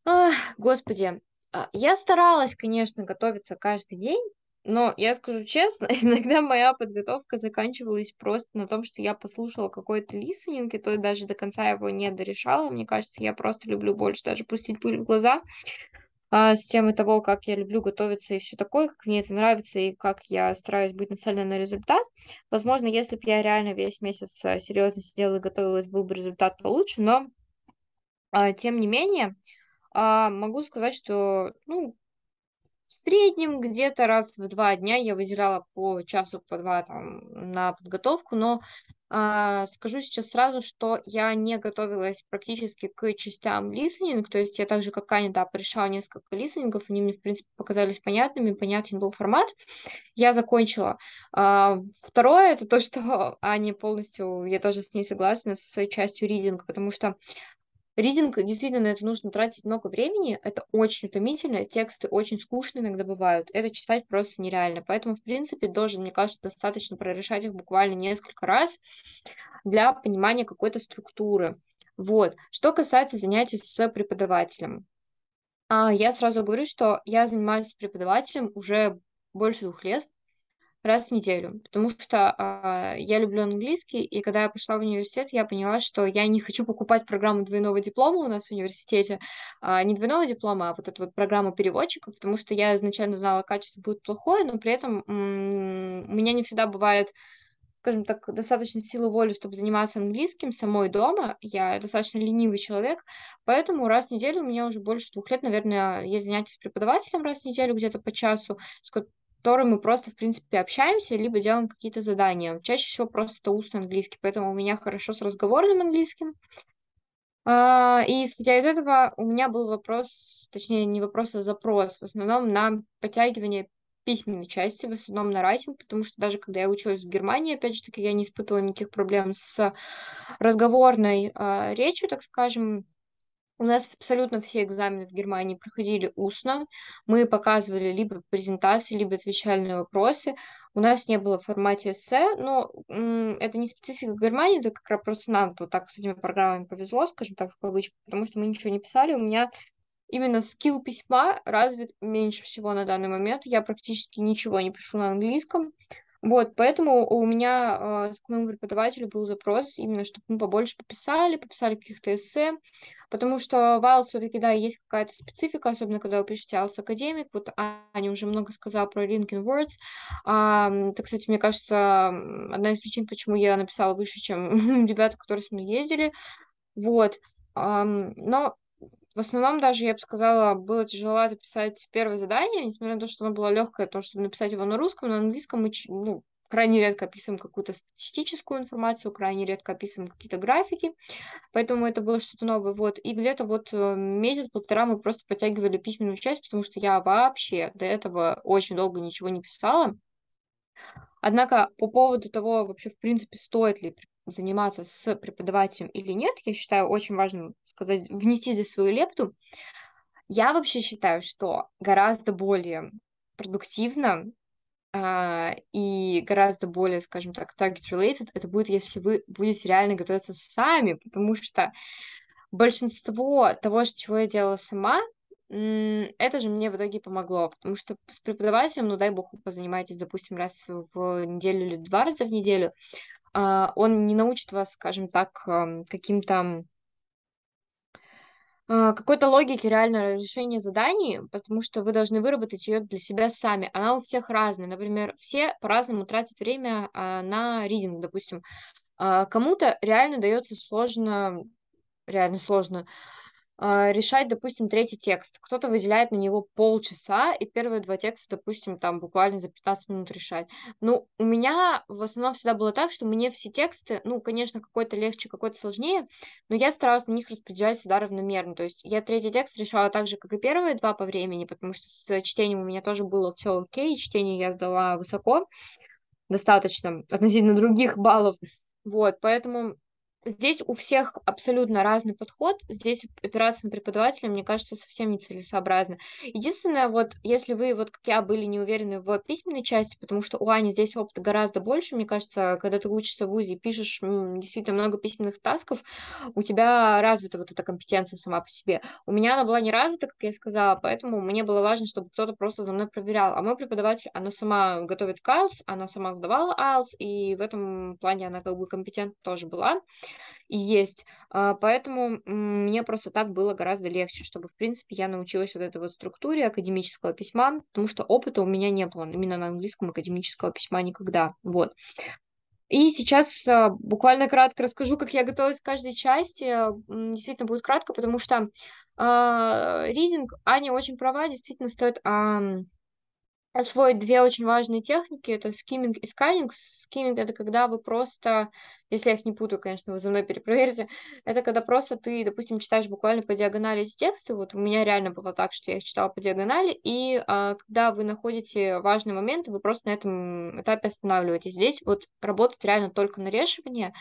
Ах, господи, а, я старалась, конечно, готовиться каждый день, но я скажу честно, иногда моя подготовка заканчивалась просто на том, что я послушала какой-то листенинг, и то даже до конца его не дорешала. Мне кажется, я просто люблю больше даже пустить пыль в глаза а, с темой того, как я люблю готовиться и все такое, как мне это нравится, и как я стараюсь быть нацелена на результат. Возможно, если бы я реально весь месяц а, серьезно сидела и готовилась, был бы результат получше, но а, тем не менее, а, могу сказать, что, ну, в среднем где-то раз в два дня я выделяла по часу, по два там на подготовку, но а, скажу сейчас сразу, что я не готовилась практически к частям листенинг, то есть я так же, как Аня, да, решала несколько листенингов, они мне, в принципе, показались понятными, понятен был формат, я закончила. А, второе, это то, что Аня полностью, я тоже с ней согласна, со своей частью ридинг, потому что Ридинг, действительно, на это нужно тратить много времени, это очень утомительно, тексты очень скучные иногда бывают, это читать просто нереально, поэтому, в принципе, должен, мне кажется, достаточно прорешать их буквально несколько раз для понимания какой-то структуры. Вот. Что касается занятий с преподавателем. А, я сразу говорю, что я занимаюсь с преподавателем уже больше двух лет, раз в неделю, потому что э, я люблю английский, и когда я пошла в университет, я поняла, что я не хочу покупать программу двойного диплома у нас в университете, э, не двойного диплома, а вот эту вот программу переводчика, потому что я изначально знала, качество будет плохое, но при этом у меня не всегда бывает скажем так, достаточно силы воли, чтобы заниматься английским самой дома. Я достаточно ленивый человек, поэтому раз в неделю у меня уже больше двух лет, наверное, есть занятия с преподавателем раз в неделю, где-то по часу, которым мы просто, в принципе, общаемся, либо делаем какие-то задания. Чаще всего просто это устный английский, поэтому у меня хорошо с разговорным английским. А, и исходя из этого, у меня был вопрос, точнее, не вопрос, а запрос, в основном на подтягивание письменной части, в основном на райтинг, потому что даже когда я училась в Германии, опять же таки, я не испытывала никаких проблем с разговорной э, речью, так скажем, у нас абсолютно все экзамены в Германии проходили устно. Мы показывали либо презентации, либо отвечали на вопросы. У нас не было в формате эссе, но это не специфика Германии, это как раз просто нам вот так с этими программами повезло, скажем так, в кавычках, потому что мы ничего не писали. У меня именно скилл письма развит меньше всего на данный момент. Я практически ничего не пишу на английском. Вот, поэтому у меня э, к моему преподавателю был запрос именно, чтобы мы побольше пописали, пописали каких-то эссе, потому что в IELTS все-таки, да, есть какая-то специфика, особенно когда вы пишете IELTS академик, вот Аня уже много сказала про linking words, а, это, кстати, мне кажется, одна из причин, почему я написала выше, чем ребята, которые со мной ездили, вот, а, но в основном даже, я бы сказала, было тяжеловато писать первое задание, несмотря на то, что оно было легкое, то, чтобы написать его на русском, на английском мы ну, крайне редко описываем какую-то статистическую информацию, крайне редко описываем какие-то графики, поэтому это было что-то новое. Вот. И где-то вот э, месяц-полтора мы просто подтягивали письменную часть, потому что я вообще до этого очень долго ничего не писала. Однако по поводу того, вообще, в принципе, стоит ли заниматься с преподавателем или нет, я считаю очень важным сказать, внести здесь свою лепту. Я вообще считаю, что гораздо более продуктивно Uh, и гораздо более, скажем так, target-related, это будет, если вы будете реально готовиться сами, потому что большинство того, чего я делала сама, это же мне в итоге помогло, потому что с преподавателем, ну дай бог, вы позанимаетесь, допустим, раз в неделю или два раза в неделю, он не научит вас, скажем так, каким-то а, какой-то логики реально решения заданий, потому что вы должны выработать ее для себя сами. Она у всех разная. Например, все по-разному тратят время а, на ридинг, допустим. А, кому-то реально дается сложно, реально сложно а, решать, допустим, третий текст. Кто-то выделяет на него полчаса, и первые два текста, допустим, там буквально за 15 минут решать. Ну, у меня в основном всегда было так, что мне все тексты, ну, конечно, какой-то легче, какой-то сложнее, но я старалась на них распределять всегда равномерно. То есть я третий текст решала так же, как и первые два по времени, потому что с чтением у меня тоже было все окей, чтение я сдала высоко, достаточно относительно других баллов. Вот, поэтому Здесь у всех абсолютно разный подход. Здесь опираться на преподавателя, мне кажется, совсем нецелесообразно. Единственное, вот если вы, вот как я, были не уверены в письменной части, потому что у Ани здесь опыта гораздо больше, мне кажется, когда ты учишься в ВУЗе и пишешь действительно много письменных тасков, у тебя развита вот эта компетенция сама по себе. У меня она была не развита, как я сказала, поэтому мне было важно, чтобы кто-то просто за мной проверял. А мой преподаватель, она сама готовит IELTS, она сама сдавала IELTS, и в этом плане она как бы компетентна тоже была и есть. А, поэтому мне просто так было гораздо легче, чтобы, в принципе, я научилась вот этой вот структуре академического письма, потому что опыта у меня не было именно на английском академического письма никогда. Вот. И сейчас а, буквально кратко расскажу, как я готовилась к каждой части. Действительно будет кратко, потому что э, ридинг, Аня очень права, действительно стоит э, освоить две очень важные техники. Это скимминг и сканинг. Скимминг — это когда вы просто если я их не путаю, конечно, вы за мной перепроверите, это когда просто ты, допустим, читаешь буквально по диагонали эти тексты, вот у меня реально было так, что я их читала по диагонали, и а, когда вы находите важные моменты, вы просто на этом этапе останавливаетесь. Здесь вот работать реально только на решение,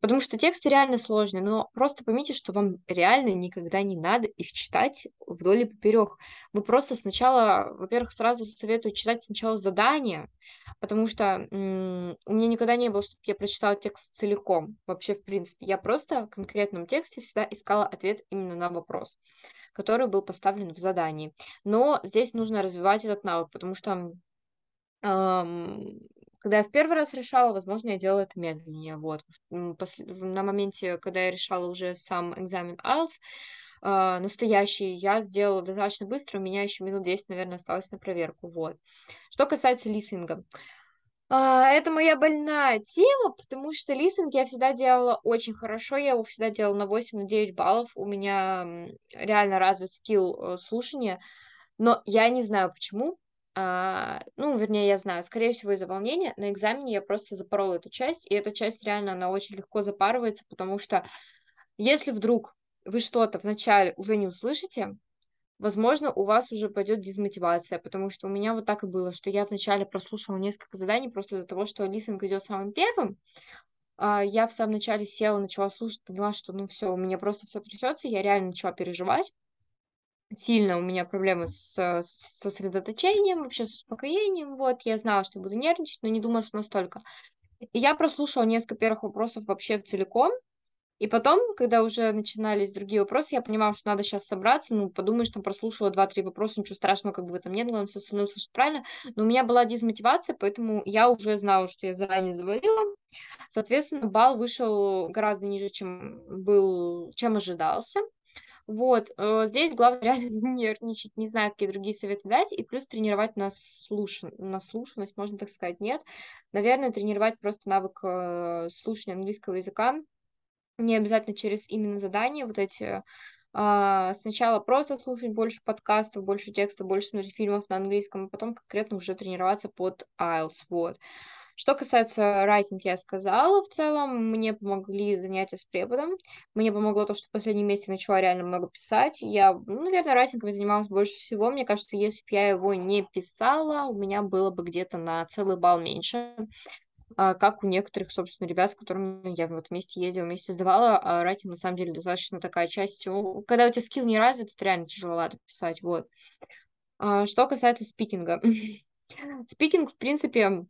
потому что тексты реально сложные, но просто поймите, что вам реально никогда не надо их читать вдоль и поперек. Вы просто сначала, во-первых, сразу советую читать сначала задание, потому что у меня никогда не было, чтобы я прочитала текст целиком, вообще, в принципе. Я просто в конкретном тексте всегда искала ответ именно на вопрос, который был поставлен в задании. Но здесь нужно развивать этот навык, потому что когда я в первый раз решала, возможно, я делала это медленнее. Вот. На моменте, когда я решала уже сам экзамен IELTS, э, настоящий, я сделала достаточно быстро, у меня еще минут 10, наверное, осталось на проверку. Вот. Что касается лисинга. А, это моя больная тема, потому что листинг я всегда делала очень хорошо, я его всегда делала на 8, на 9 баллов, у меня реально развит скилл э, слушания, но я не знаю почему, а, ну, вернее, я знаю, скорее всего, из-за волнения, на экзамене я просто запорола эту часть, и эта часть реально, она очень легко запарывается, потому что если вдруг вы что-то вначале уже не услышите, возможно, у вас уже пойдет дезмотивация, потому что у меня вот так и было, что я вначале прослушала несколько заданий просто из-за того, что листинг идет самым первым, а я в самом начале села, начала слушать, поняла, что ну все, у меня просто все трясется, я реально начала переживать, сильно у меня проблемы с, с сосредоточением, вообще с успокоением, вот, я знала, что буду нервничать, но не думала, что настолько. И я прослушала несколько первых вопросов вообще целиком, и потом, когда уже начинались другие вопросы, я понимала, что надо сейчас собраться, ну, подумаешь, там прослушала два-три вопроса, ничего страшного как бы этом нет, главное все остальное услышать правильно. Но у меня была дезмотивация, поэтому я уже знала, что я заранее завалила. Соответственно, балл вышел гораздо ниже, чем был, чем ожидался. Вот, э, здесь главное реально не нервничать, не знаю, какие другие советы дать, и плюс тренировать наслушан... наслушанность, можно так сказать, нет. Наверное, тренировать просто навык э, слушания английского языка, не обязательно через именно задания, вот эти а, сначала просто слушать больше подкастов, больше текста, больше смотреть фильмов на английском, а потом конкретно уже тренироваться под IELTS, вот. Что касается райтинг, я сказала, в целом мне помогли занятия с преподом, мне помогло то, что в последнем месяце начала реально много писать, я, ну, наверное, райтингом занималась больше всего, мне кажется, если бы я его не писала, у меня было бы где-то на целый балл меньше, как у некоторых, собственно, ребят, с которыми я вот вместе ездила, вместе сдавала, а райтинг на самом деле достаточно такая часть. Когда у тебя скилл не развит, это реально тяжеловато писать, вот. А, что касается спикинга. Спикинг, в принципе,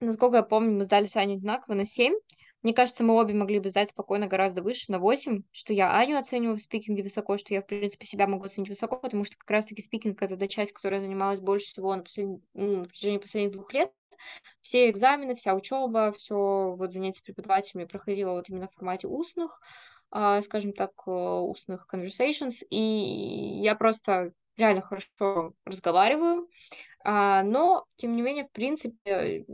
насколько я помню, мы сдали с Аней одинаково на 7. Мне кажется, мы обе могли бы сдать спокойно гораздо выше, на 8, что я Аню оцениваю в спикинге высоко, что я, в принципе, себя могу оценить высоко, потому что как раз-таки спикинг — это та часть, которая занималась больше всего на, послед... ну, на протяжении последних двух лет все экзамены, вся учеба, все вот занятия с преподавателями проходило вот именно в формате устных, а, скажем так, э, устных conversations, и я просто реально хорошо разговариваю, а, но, тем не менее, в принципе,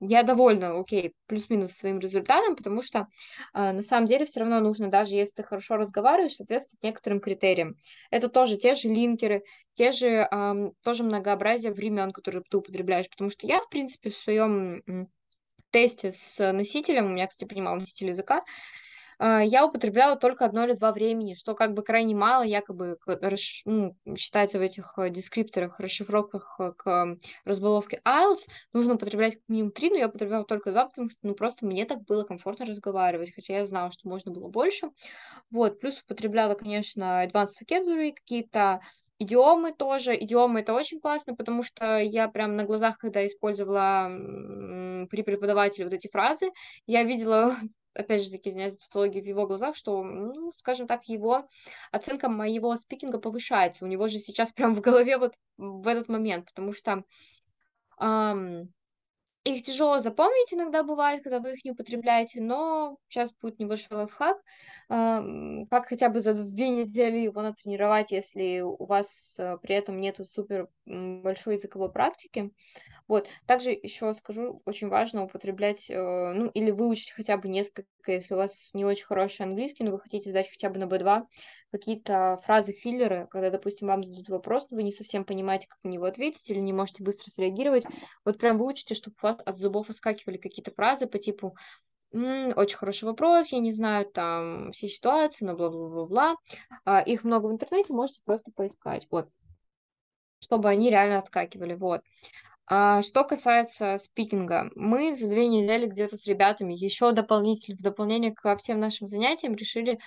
я довольна, окей, плюс-минус своим результатом, потому что э, на самом деле все равно нужно, даже если ты хорошо разговариваешь, соответствовать некоторым критериям. Это тоже те же линкеры, те же, э, тоже многообразие времен, которые ты употребляешь, потому что я, в принципе, в своем тесте с носителем, у меня, кстати, принимал носитель языка, я употребляла только одно или два времени, что как бы крайне мало, якобы ну, считается в этих э, дескрипторах, расшифровках э, к разбаловке IELTS, нужно употреблять как минимум три, но я употребляла только два, потому что ну, просто мне так было комфортно разговаривать, хотя я знала, что можно было больше. Вот, плюс употребляла, конечно, advanced vocabulary, какие-то Идиомы тоже. Идиомы это очень классно, потому что я прям на глазах, когда использовала при преподавателе вот эти фразы, я видела опять же таки, извиняюсь за в его глазах, что, ну, скажем так, его оценка моего спикинга повышается. У него же сейчас прям в голове вот в этот момент, потому что эм, их тяжело запомнить иногда бывает, когда вы их не употребляете, но сейчас будет небольшой лайфхак. Эм, как хотя бы за две недели его натренировать, если у вас э, при этом нету супер большой языковой практики. Вот. Также еще скажу, очень важно употреблять, э, ну, или выучить хотя бы несколько, если у вас не очень хороший английский, но вы хотите сдать хотя бы на B2, какие-то фразы-филлеры, когда, допустим, вам задают вопрос, но вы не совсем понимаете, как на него ответить, или не можете быстро среагировать, вот прям выучите, чтобы у вас от зубов оскакивали какие-то фразы по типу очень хороший вопрос, я не знаю там все ситуации, но бла-бла-бла-бла. А, их много в интернете, можете просто поискать, вот, чтобы они реально отскакивали, вот. А что касается спикинга, мы за две недели где-то с ребятами еще дополнительно, в дополнение ко всем нашим занятиям решили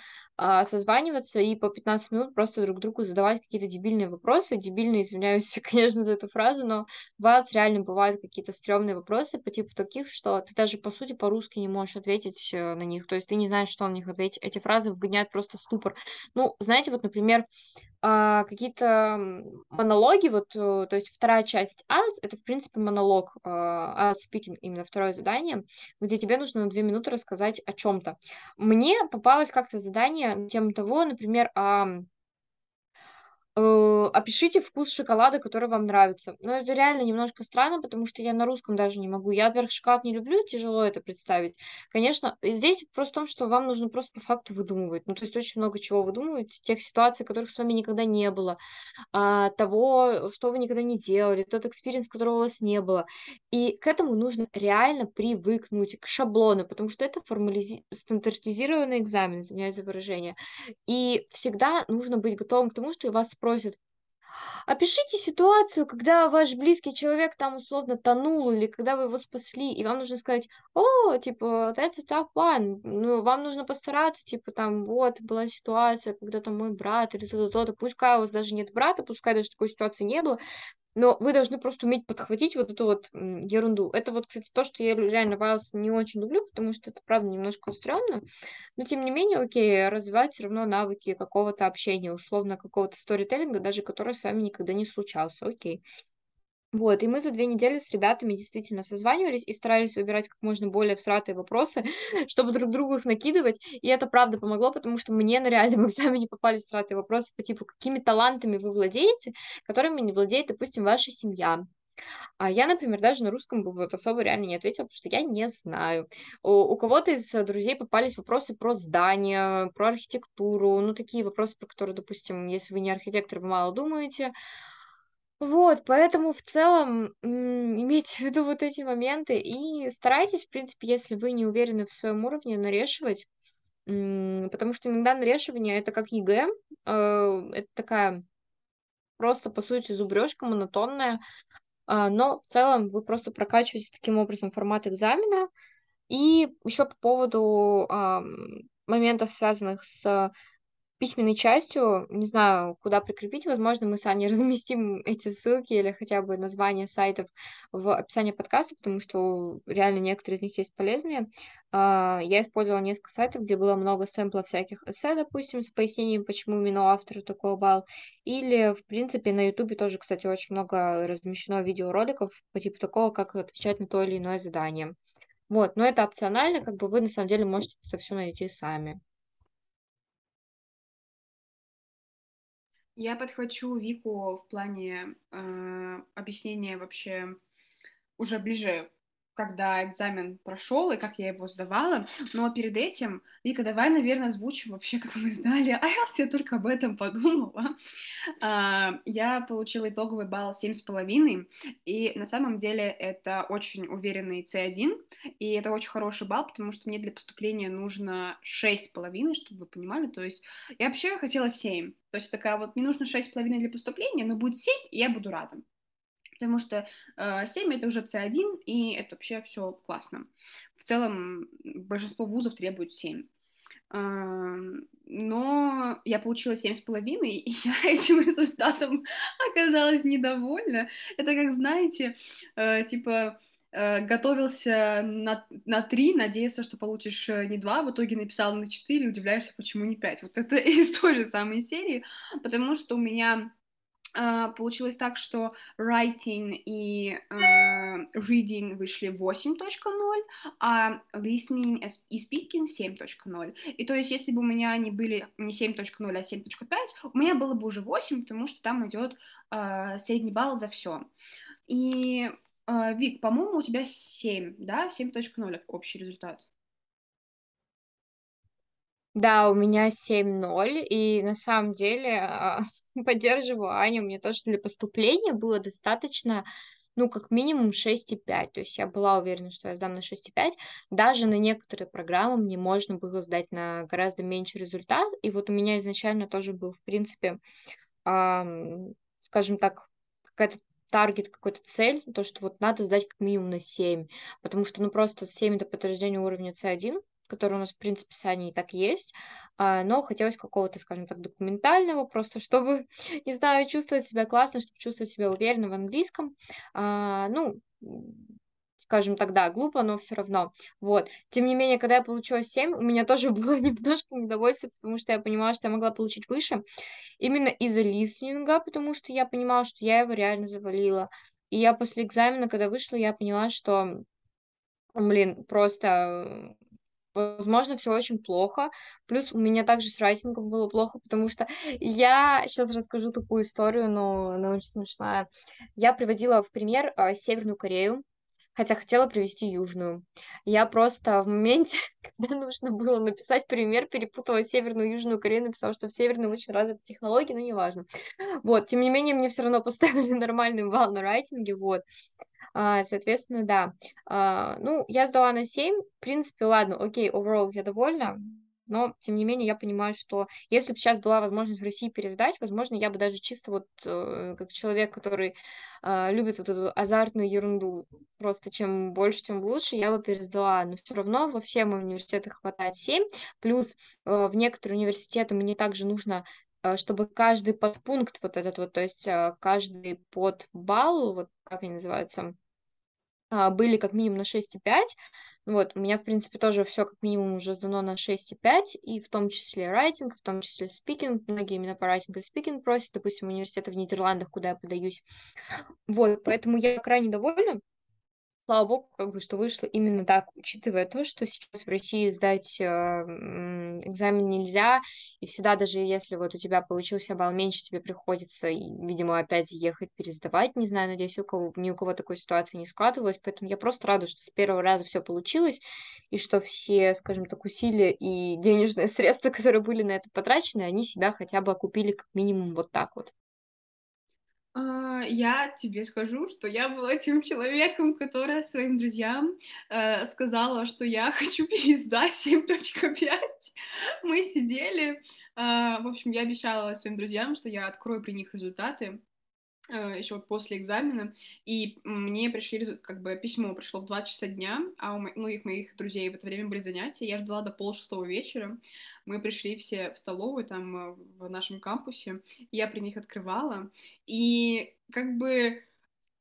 а, созваниваться и по 15 минут просто друг другу задавать какие-то дебильные вопросы. Дебильные, извиняюсь, конечно, за эту фразу, но бывают, реально бывают какие-то стрёмные вопросы по типу таких, что ты даже, по сути, по-русски не можешь ответить э, на них, то есть ты не знаешь, что на них ответить. Эти фразы вгоняют просто ступор. Ну, знаете, вот, например, а, какие-то монологи, вот, э, то есть вторая часть IELTS, это, в принципе, монолог, IELTS speaking, именно второе задание, где тебе нужно на две минуты рассказать о чем-то. Мне попалось как-то задание на тему того, например, Э, опишите вкус шоколада, который вам нравится. Но это реально немножко странно, потому что я на русском даже не могу. Я, во-первых, шоколад не люблю, тяжело это представить. Конечно, здесь просто в том, что вам нужно просто по факту выдумывать. Ну, то есть очень много чего выдумывать, тех ситуаций, которых с вами никогда не было, а, того, что вы никогда не делали, тот experience, которого у вас не было. И к этому нужно реально привыкнуть, к шаблону, потому что это формализи... стандартизированный экзамен, извиняюсь за выражение. И всегда нужно быть готовым к тому, что вас спросят, опишите ситуацию, когда ваш близкий человек там условно тонул, или когда вы его спасли, и вам нужно сказать, о, типа, that's a tough one, ну, вам нужно постараться, типа, там, вот, была ситуация, когда там мой брат, или то-то, то-то, пускай у вас даже нет брата, пускай даже такой ситуации не было, но вы должны просто уметь подхватить вот эту вот ерунду. Это вот, кстати, то, что я реально Вайлс не очень люблю, потому что это, правда, немножко стрёмно. Но, тем не менее, окей, развивать все равно навыки какого-то общения, условно, какого-то сторителлинга, даже который с вами никогда не случался, окей. Вот, и мы за две недели с ребятами действительно созванивались и старались выбирать как можно более всратые вопросы, чтобы друг другу их накидывать, и это правда помогло, потому что мне на реальном экзамене попались всратые вопросы по типу, какими талантами вы владеете, которыми не владеет, допустим, ваша семья. А я, например, даже на русском бы вот особо реально не ответила, потому что я не знаю. У, у кого-то из друзей попались вопросы про здания, про архитектуру, ну, такие вопросы, про которые, допустим, если вы не архитектор, вы мало думаете, вот, поэтому в целом имейте в виду вот эти моменты и старайтесь, в принципе, если вы не уверены в своем уровне, нарешивать, потому что иногда нарешивание это как ЕГЭ, э, это такая просто, по сути, зубрежка монотонная, а, но в целом вы просто прокачиваете таким образом формат экзамена. И еще по поводу моментов, связанных с письменной частью, не знаю, куда прикрепить, возможно, мы с Аней разместим эти ссылки или хотя бы название сайтов в описании подкаста, потому что реально некоторые из них есть полезные. А, я использовала несколько сайтов, где было много сэмплов всяких эссе, допустим, с пояснением, почему именно у автора такой балл. Или, в принципе, на Ютубе тоже, кстати, очень много размещено видеороликов по типу такого, как отвечать на то или иное задание. Вот, но это опционально, как бы вы на самом деле можете это все найти сами. Я подхвачу Вику в плане э, объяснения вообще уже ближе когда экзамен прошел и как я его сдавала. Но перед этим, Вика, давай, наверное, озвучим вообще, как мы сдали. А я только об этом подумала. А, я получила итоговый балл 7,5, и на самом деле это очень уверенный C1, и это очень хороший балл, потому что мне для поступления нужно 6,5, чтобы вы понимали, то есть я вообще хотела 7, то есть такая вот, мне нужно 6,5 для поступления, но будет 7, и я буду рада потому что э, 7 это уже C1, и это вообще все классно. В целом большинство вузов требуют 7. Э, но я получила 7,5, и я этим результатом оказалась недовольна. Это как, знаете, э, типа э, готовился на, на 3, надеялся, что получишь э, не 2, в итоге написал на 4, удивляешься, почему не 5. Вот это из той же самой серии, потому что у меня получилось так, что writing и uh, reading вышли 8.0, а listening и speaking 7.0. И то есть, если бы у меня они были не 7.0, а 7.5, у меня было бы уже 8, потому что там идет uh, средний балл за все. И, Вик, по-моему, у тебя 7, да? 7.0 общий результат. Да, у меня 7-0, и на самом деле а, поддерживаю Аню, мне тоже для поступления было достаточно, ну, как минимум 6,5, то есть я была уверена, что я сдам на 6,5, даже на некоторые программы мне можно было сдать на гораздо меньше результат, и вот у меня изначально тоже был, в принципе, эм, скажем так, какая-то таргет, какой-то цель, то, что вот надо сдать как минимум на 7, потому что, ну, просто 7 это подтверждение уровня C1, который у нас, в принципе, Аней и так есть, а, но хотелось какого-то, скажем так, документального, просто чтобы, не знаю, чувствовать себя классно, чтобы чувствовать себя уверенно в английском. А, ну, скажем так, да, глупо, но все равно. Вот. Тем не менее, когда я получила 7, у меня тоже было немножко недовольство, потому что я понимала, что я могла получить выше. Именно из-за листинга, потому что я понимала, что я его реально завалила. И я после экзамена, когда вышла, я поняла, что, блин, просто возможно, все очень плохо. Плюс у меня также с райтингом было плохо, потому что я сейчас расскажу такую историю, но она очень смешная. Я приводила в пример а, Северную Корею, хотя хотела привести Южную. Я просто в моменте, когда нужно было написать пример, перепутала Северную и Южную Корею, написала, что в Северной очень развиты технологии, но неважно. Вот, тем не менее, мне все равно поставили нормальный балл на райтинге, вот. А, соответственно, да. А, ну, я сдала на 7. В принципе, ладно, окей, overall я довольна. Но, тем не менее, я понимаю, что если бы сейчас была возможность в России пересдать, возможно, я бы даже чисто вот э, как человек, который э, любит вот эту азартную ерунду, просто чем больше, тем лучше, я бы пересдала. Но все равно во все мои университеты хватает 7. Плюс э, в некоторые университеты мне также нужно э, чтобы каждый подпункт вот этот вот, то есть каждый подбалл, вот как они называются, а, были как минимум на 6,5. Вот, у меня, в принципе, тоже все как минимум уже сдано на 6,5, и в том числе райтинг, в том числе спикинг. Многие именно по райтингу и спикинг просят, допустим, университеты в Нидерландах, куда я подаюсь. Вот, поэтому я крайне довольна слава богу, как бы, что вышло именно так, учитывая то, что сейчас в России сдать э, экзамен нельзя, и всегда даже если вот у тебя получился балл меньше, тебе приходится, видимо, опять ехать пересдавать, не знаю, надеюсь, у кого, ни у кого такой ситуации не складывалось, поэтому я просто рада, что с первого раза все получилось, и что все, скажем так, усилия и денежные средства, которые были на это потрачены, они себя хотя бы окупили как минимум вот так вот. А, я тебе скажу, что я была тем человеком, которая своим друзьям э, сказала, что я хочу пересдать 7.5. Мы сидели, э, в общем, я обещала своим друзьям, что я открою при них результаты. Э, еще после экзамена, и мне пришли, как бы, письмо пришло в 2 часа дня, а у многих моих друзей в это время были занятия, я ждала до пол шестого вечера, мы пришли все в столовую там э, в нашем кампусе, я при них открывала, и как бы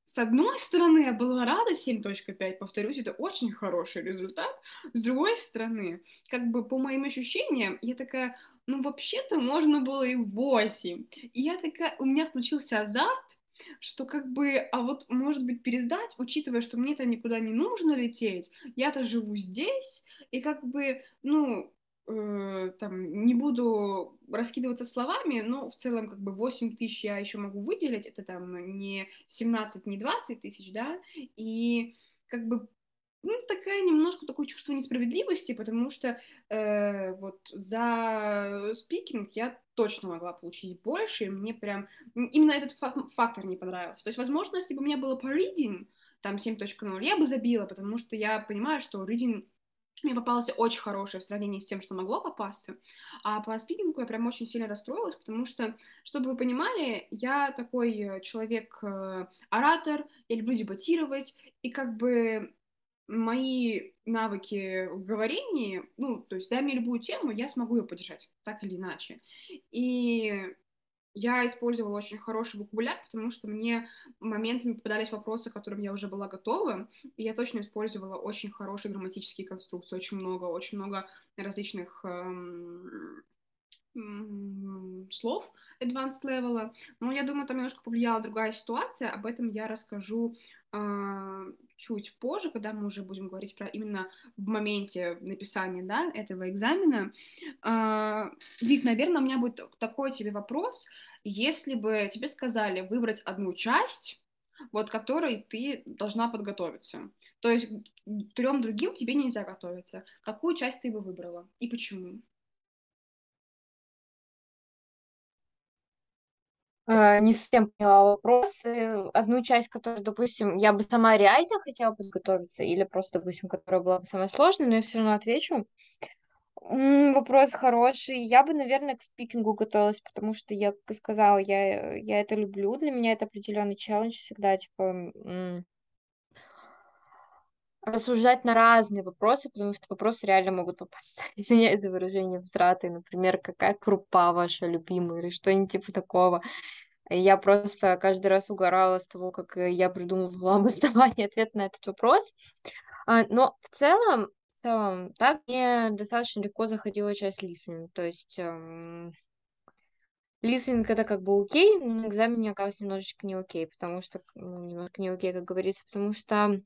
с одной стороны, я была рада 7.5, повторюсь, это очень хороший результат. С другой стороны, как бы по моим ощущениям, я такая, ну вообще-то можно было и 8. И я такая, у меня включился азарт, что как бы, а вот, может быть, пересдать, учитывая, что мне-то никуда не нужно лететь, я-то живу здесь, и как бы, ну, э, там, не буду раскидываться словами, но в целом, как бы, 8 тысяч я еще могу выделить, это там не 17, не 20 тысяч, да, и как бы ну, такая немножко такое чувство несправедливости, потому что э, вот за спикинг я точно могла получить больше, и мне прям именно этот фактор не понравился. То есть, возможно, если бы у меня было по reading, там 7.0, я бы забила, потому что я понимаю, что reading мне попался очень хороший в сравнении с тем, что могло попасться. А по спикингу я прям очень сильно расстроилась, потому что, чтобы вы понимали, я такой человек-оратор, я люблю дебатировать, и как бы мои навыки в говорении, ну, то есть дай мне любую тему, я смогу ее поддержать, так или иначе. И я использовала очень хороший вокабуляр, потому что мне моментами попадались вопросы, к которым я уже была готова, и я точно использовала очень хорошие грамматические конструкции, очень много, очень много различных эм, слов advanced level, но я думаю, там немножко повлияла другая ситуация, об этом я расскажу чуть позже, когда мы уже будем говорить про именно в моменте написания, да, этого экзамена. Э, Вик, наверное, у меня будет такой тебе вопрос, если бы тебе сказали выбрать одну часть, вот которой ты должна подготовиться, то есть трем другим тебе нельзя готовиться, какую часть ты бы выбрала и почему? Не совсем поняла вопрос. Одну часть, которую, допустим, я бы сама реально хотела подготовиться, или просто, допустим, которая была бы самая сложная, но я все равно отвечу. Вопрос хороший. Я бы, наверное, к спикингу готовилась, потому что я, как сказала, я, я это люблю. Для меня это определенный челлендж всегда, типа, рассуждать на разные вопросы, потому что вопросы реально могут попасть, извиняюсь за выражение, взраты, например, какая крупа ваша любимая или что-нибудь типа такого. Я просто каждый раз угорала с того, как э, я придумывала обоснование ответ на этот вопрос. А, но в целом, в целом, так мне достаточно легко заходила часть listening. То есть эм, listening это как бы окей, но на экзамене оказалось немножечко не окей, потому что, ну, немножко не окей, как говорится, потому что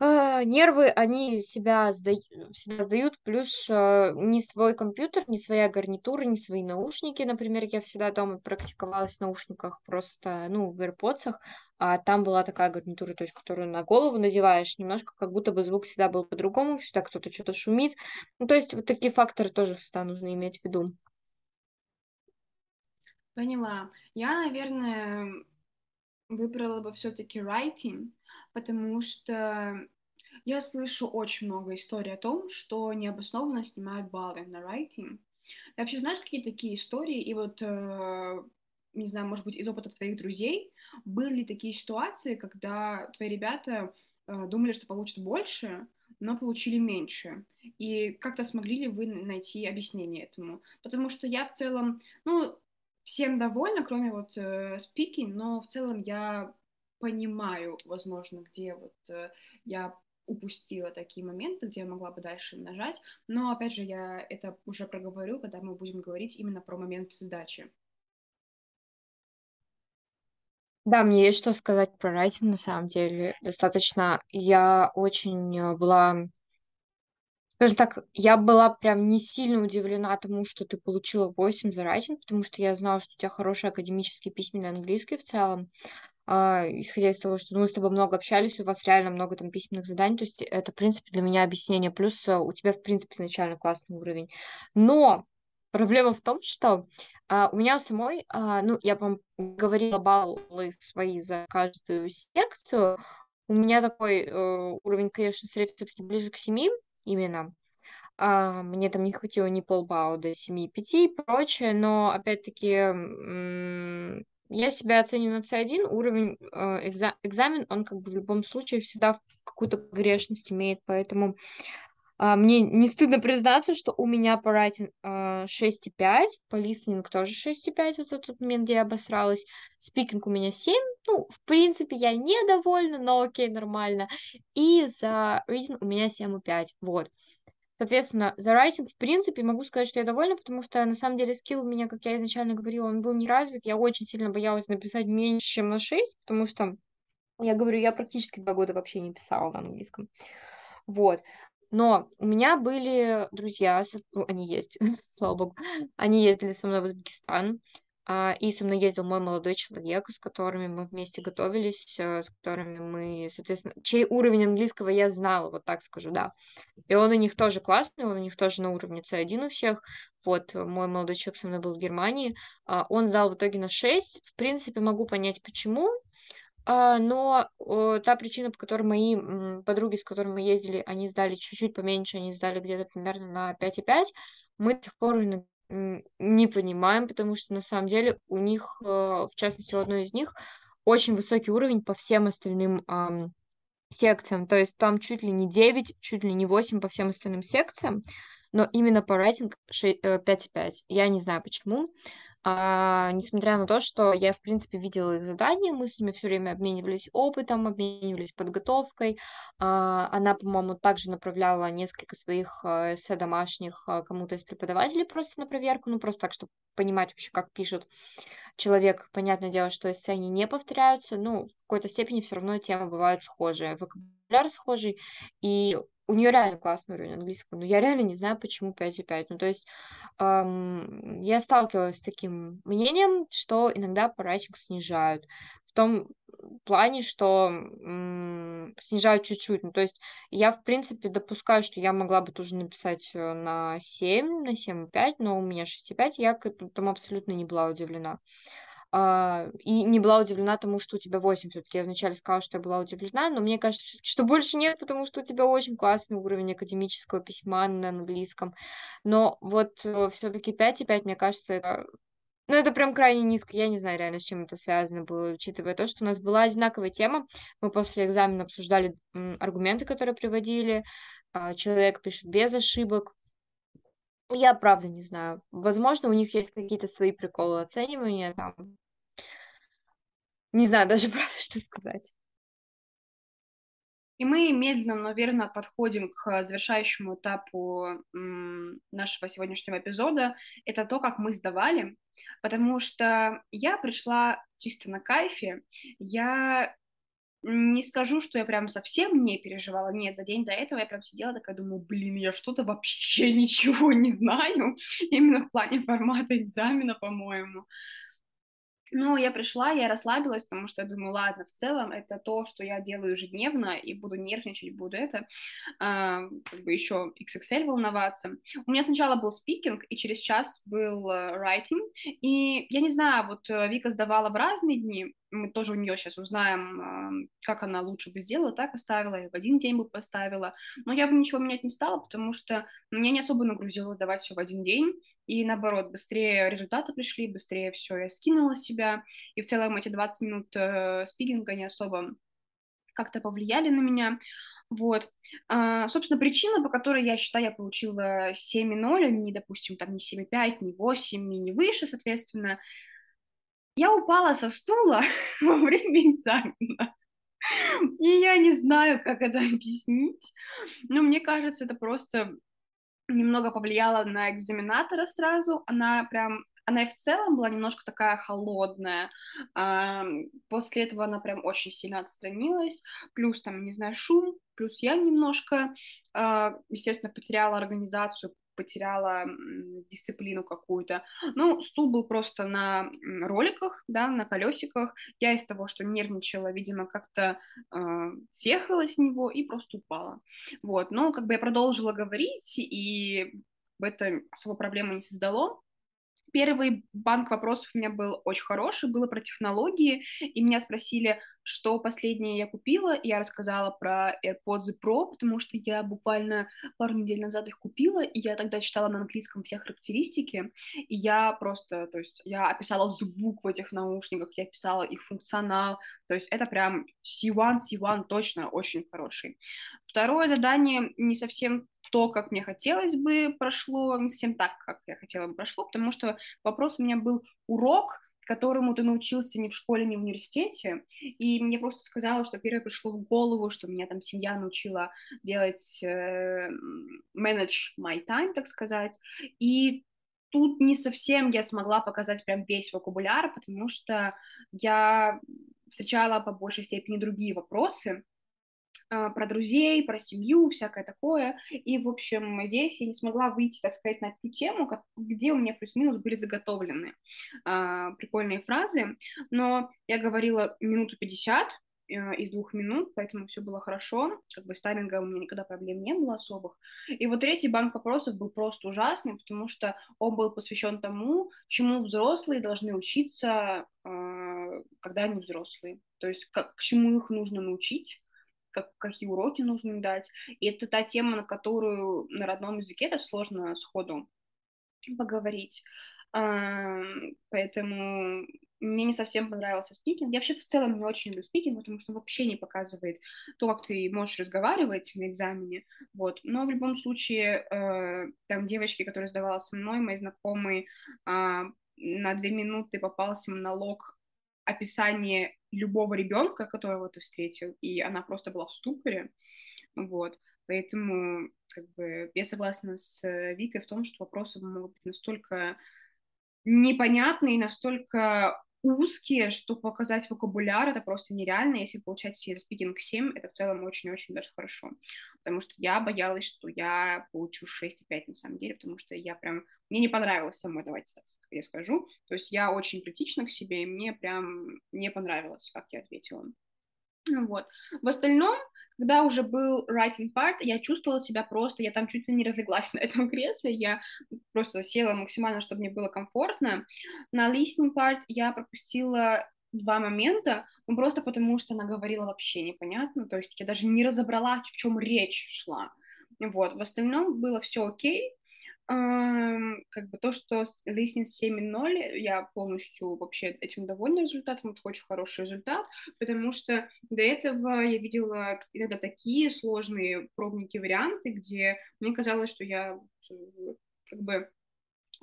нервы, они себя сдают, всегда сдают, плюс а, ни свой компьютер, ни своя гарнитура, ни свои наушники. Например, я всегда дома практиковалась в наушниках просто, ну, в AirPods, а там была такая гарнитура, то есть, которую на голову надеваешь, немножко как будто бы звук всегда был по-другому, всегда кто-то что-то шумит. Ну, то есть, вот такие факторы тоже всегда нужно иметь в виду. Поняла. Я, наверное, выбрала бы все-таки writing, потому что я слышу очень много историй о том, что необоснованно снимают баллы на writing. Ты вообще знаешь какие такие истории? И вот, э, не знаю, может быть, из опыта твоих друзей, были ли такие ситуации, когда твои ребята э, думали, что получат больше, но получили меньше? И как-то смогли ли вы найти объяснение этому? Потому что я в целом, ну, всем довольна, кроме вот э, но в целом я понимаю, возможно, где вот э, я упустила такие моменты, где я могла бы дальше нажать, но, опять же, я это уже проговорю, когда мы будем говорить именно про момент сдачи. Да, мне есть что сказать про райтинг, на самом деле. Достаточно. Я очень э, была Скажем так, я была прям не сильно удивлена тому, что ты получила 8 за райтинг, потому что я знала, что у тебя хороший академический письменный английский в целом. А, исходя из того, что ну, мы с тобой много общались, у вас реально много там письменных заданий, то есть это, в принципе, для меня объяснение. Плюс у тебя, в принципе, изначально классный уровень. Но проблема в том, что а, у меня самой, а, ну, я вам говорила баллы свои за каждую секцию, у меня такой э, уровень, конечно, средний все-таки ближе к 7, именно. А, мне там не хватило ни полбалла до 7,5 и прочее, но опять-таки я себя оцениваю на C1, уровень э, экза- экзамен, он как бы в любом случае всегда какую-то погрешность имеет, поэтому мне не стыдно признаться, что у меня по а, 6,5, по listening тоже 6,5, вот этот момент, где я обосралась. Спикинг у меня 7, ну, в принципе, я недовольна, но окей, нормально. И за reading у меня 7,5, вот. Соответственно, за writing, в принципе, могу сказать, что я довольна, потому что, на самом деле, скилл у меня, как я изначально говорила, он был не развит. Я очень сильно боялась написать меньше, чем на 6, потому что, я говорю, я практически два года вообще не писала на английском. Вот. Но у меня были друзья, ну, они есть, слава богу, они ездили со мной в Узбекистан, а, и со мной ездил мой молодой человек, с которыми мы вместе готовились, э, с которыми мы, соответственно, чей уровень английского я знала, вот так скажу, да. И он у них тоже классный, он у них тоже на уровне C1 у всех. Вот, мой молодой человек со мной был в Германии, а, он сдал в итоге на 6. В принципе, могу понять, почему, но та причина, по которой мои подруги, с которыми мы ездили, они сдали чуть-чуть поменьше, они сдали где-то примерно на 5,5, мы до сих пор не понимаем, потому что на самом деле у них, э, в частности, у одной из них очень высокий уровень по всем остальным секциям, то есть там чуть ли не 9, чуть ли не 8 по всем остальным секциям, но именно по рейтинг 5,5. Я не знаю почему. А, несмотря на то, что я, в принципе, видела их задания, мы с ними все время обменивались опытом, обменивались подготовкой. А, она, по-моему, также направляла несколько своих а, эссе домашних а, кому-то из преподавателей просто на проверку, ну, просто так, чтобы понимать вообще, как пишет человек. Понятное дело, что эссе они не повторяются, ну, в какой-то степени все равно темы бывают схожие, вокабуляр схожий, и у нее реально классный уровень английского, но я реально не знаю, почему 5,5. Ну, то есть эм, я сталкивалась с таким мнением, что иногда по снижают. В том плане, что м, снижают чуть-чуть. Ну, то есть я, в принципе, допускаю, что я могла бы тоже написать э, на 7, на 7,5, но у меня 6,5, я к этому абсолютно не была удивлена. А, и не была удивлена тому, что у тебя 8 все-таки. Я вначале сказала, что я была удивлена, но мне кажется, что больше нет, потому что у тебя очень классный уровень академического письма на английском. Но вот э, все-таки 5,5, мне кажется, это ну, это прям крайне низко. Я не знаю реально, с чем это связано было, учитывая то, что у нас была одинаковая тема. Мы после экзамена обсуждали аргументы, которые приводили. А, человек пишет без ошибок. Я правда не знаю. Возможно, у них есть какие-то свои приколы оценивания там. Не знаю даже правда, что сказать. И мы медленно, но верно подходим к завершающему этапу нашего сегодняшнего эпизода. Это то, как мы сдавали, потому что я пришла чисто на кайфе. Я не скажу, что я прям совсем не переживала. Нет, за день до этого я прям сидела такая, думаю, блин, я что-то вообще ничего не знаю. Именно в плане формата экзамена, по-моему. Ну, я пришла, я расслабилась, потому что я думаю, ладно, в целом это то, что я делаю ежедневно, и буду нервничать, буду это, э, как бы еще XXL волноваться. У меня сначала был спикинг, и через час был э, writing, и я не знаю, вот э, Вика сдавала в разные дни, мы тоже у нее сейчас узнаем, э, как она лучше бы сделала, так оставила, или в один день бы поставила, но я бы ничего менять не стала, потому что меня не особо нагрузило сдавать все в один день, и наоборот, быстрее результаты пришли, быстрее все я скинула себя, и в целом эти 20 минут э, спикинга не особо как-то повлияли на меня, вот. А, собственно, причина, по которой я считаю, я получила 7,0, а не, допустим, там не 7,5, не 8, и не выше, соответственно, я упала со стула во время экзамена. И я не знаю, как это объяснить, но мне кажется, это просто немного повлияла на экзаменатора сразу. Она прям она и в целом была немножко такая холодная. После этого она прям очень сильно отстранилась. Плюс там, не знаю, шум. Плюс я немножко, а, естественно, потеряла организацию потеряла дисциплину какую-то. Ну, стул был просто на роликах, да, на колесиках. Я из того, что нервничала, видимо, как-то э, съехала с него и просто упала. Вот, но как бы я продолжила говорить, и в этом особо проблемы не создало. Первый банк вопросов у меня был очень хороший, было про технологии, и меня спросили, что последнее я купила, и я рассказала про AirPods Pro, потому что я буквально пару недель назад их купила, и я тогда читала на английском все характеристики, и я просто, то есть я описала звук в этих наушниках, я описала их функционал, то есть это прям C1, C1 точно очень хороший. Второе задание не совсем то, как мне хотелось бы, прошло не совсем так, как я хотела бы прошло, потому что вопрос у меня был урок, которому ты научился ни в школе, ни в университете, и мне просто сказала, что первое пришло в голову, что меня там семья научила делать э, manage my time, так сказать, и тут не совсем я смогла показать прям весь вокабуляр, потому что я встречала по большей степени другие вопросы, про друзей, про семью, всякое такое. И, в общем, здесь я не смогла выйти, так сказать, на ту тему, где у меня плюс-минус были заготовлены э, прикольные фразы. Но я говорила минуту пятьдесят э, из двух минут, поэтому все было хорошо. Как бы с таймингом у меня никогда проблем не было особых. И вот третий банк вопросов был просто ужасный, потому что он был посвящен тому, чему взрослые должны учиться, э, когда они взрослые. То есть как, к чему их нужно научить как, какие уроки нужно дать. И это та тема, на которую на родном языке это сложно сходу поговорить. Поэтому мне не совсем понравился спикинг. Я вообще в целом не очень люблю спикинг, потому что он вообще не показывает то, как ты можешь разговаривать на экзамене. Вот. Но в любом случае, э, там девочки, которые сдавала со мной, мои знакомые, э, на две минуты попался монолог описание любого ребенка, которого ты встретил, и она просто была в ступоре, вот, поэтому, как бы, я согласна с э, Викой в том, что вопросы могут быть настолько непонятные, настолько узкие, что показать вокабуляр это просто нереально. Если получать себе спикинг 7, это в целом очень-очень даже хорошо. Потому что я боялась, что я получу 6,5 на самом деле, потому что я прям... Мне не понравилось самой, давайте так я скажу. То есть я очень критична к себе, и мне прям не понравилось, как я ответила. Вот. В остальном, когда уже был writing part, я чувствовала себя просто, я там чуть ли не разлеглась на этом кресле, я просто села максимально, чтобы мне было комфортно. На listening part я пропустила два момента, ну, просто потому что она говорила вообще непонятно, то есть я даже не разобрала, в чем речь шла. Вот, в остальном было все окей, как бы то, что listening 7.0, я полностью вообще этим довольна результатом, это очень хороший результат, потому что до этого я видела иногда такие сложные пробники варианты, где мне казалось, что я как бы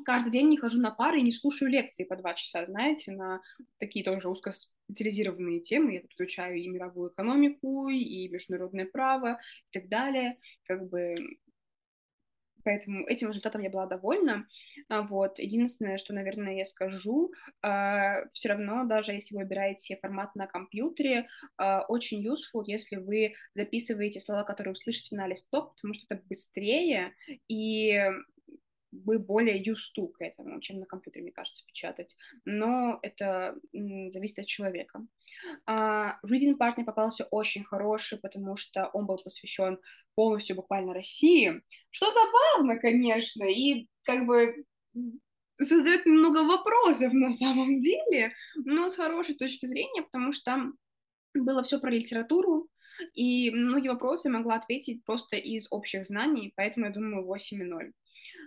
каждый день не хожу на пары и не слушаю лекции по два часа, знаете, на такие тоже узкоспециализированные темы. Я изучаю и мировую экономику, и международное право, и так далее. Как бы поэтому этим результатом я была довольна. А, вот. Единственное, что, наверное, я скажу, а, все равно, даже если вы выбираете формат на компьютере, а, очень useful, если вы записываете слова, которые услышите на листок, потому что это быстрее, и вы более to к этому, чем на компьютере, мне кажется, печатать. Но это зависит от человека. Uh, reading партнер попался очень хороший, потому что он был посвящен полностью буквально России, что забавно, конечно, и как бы создает много вопросов на самом деле, но с хорошей точки зрения, потому что там было все про литературу, и многие вопросы могла ответить просто из общих знаний, поэтому я думаю 8,0.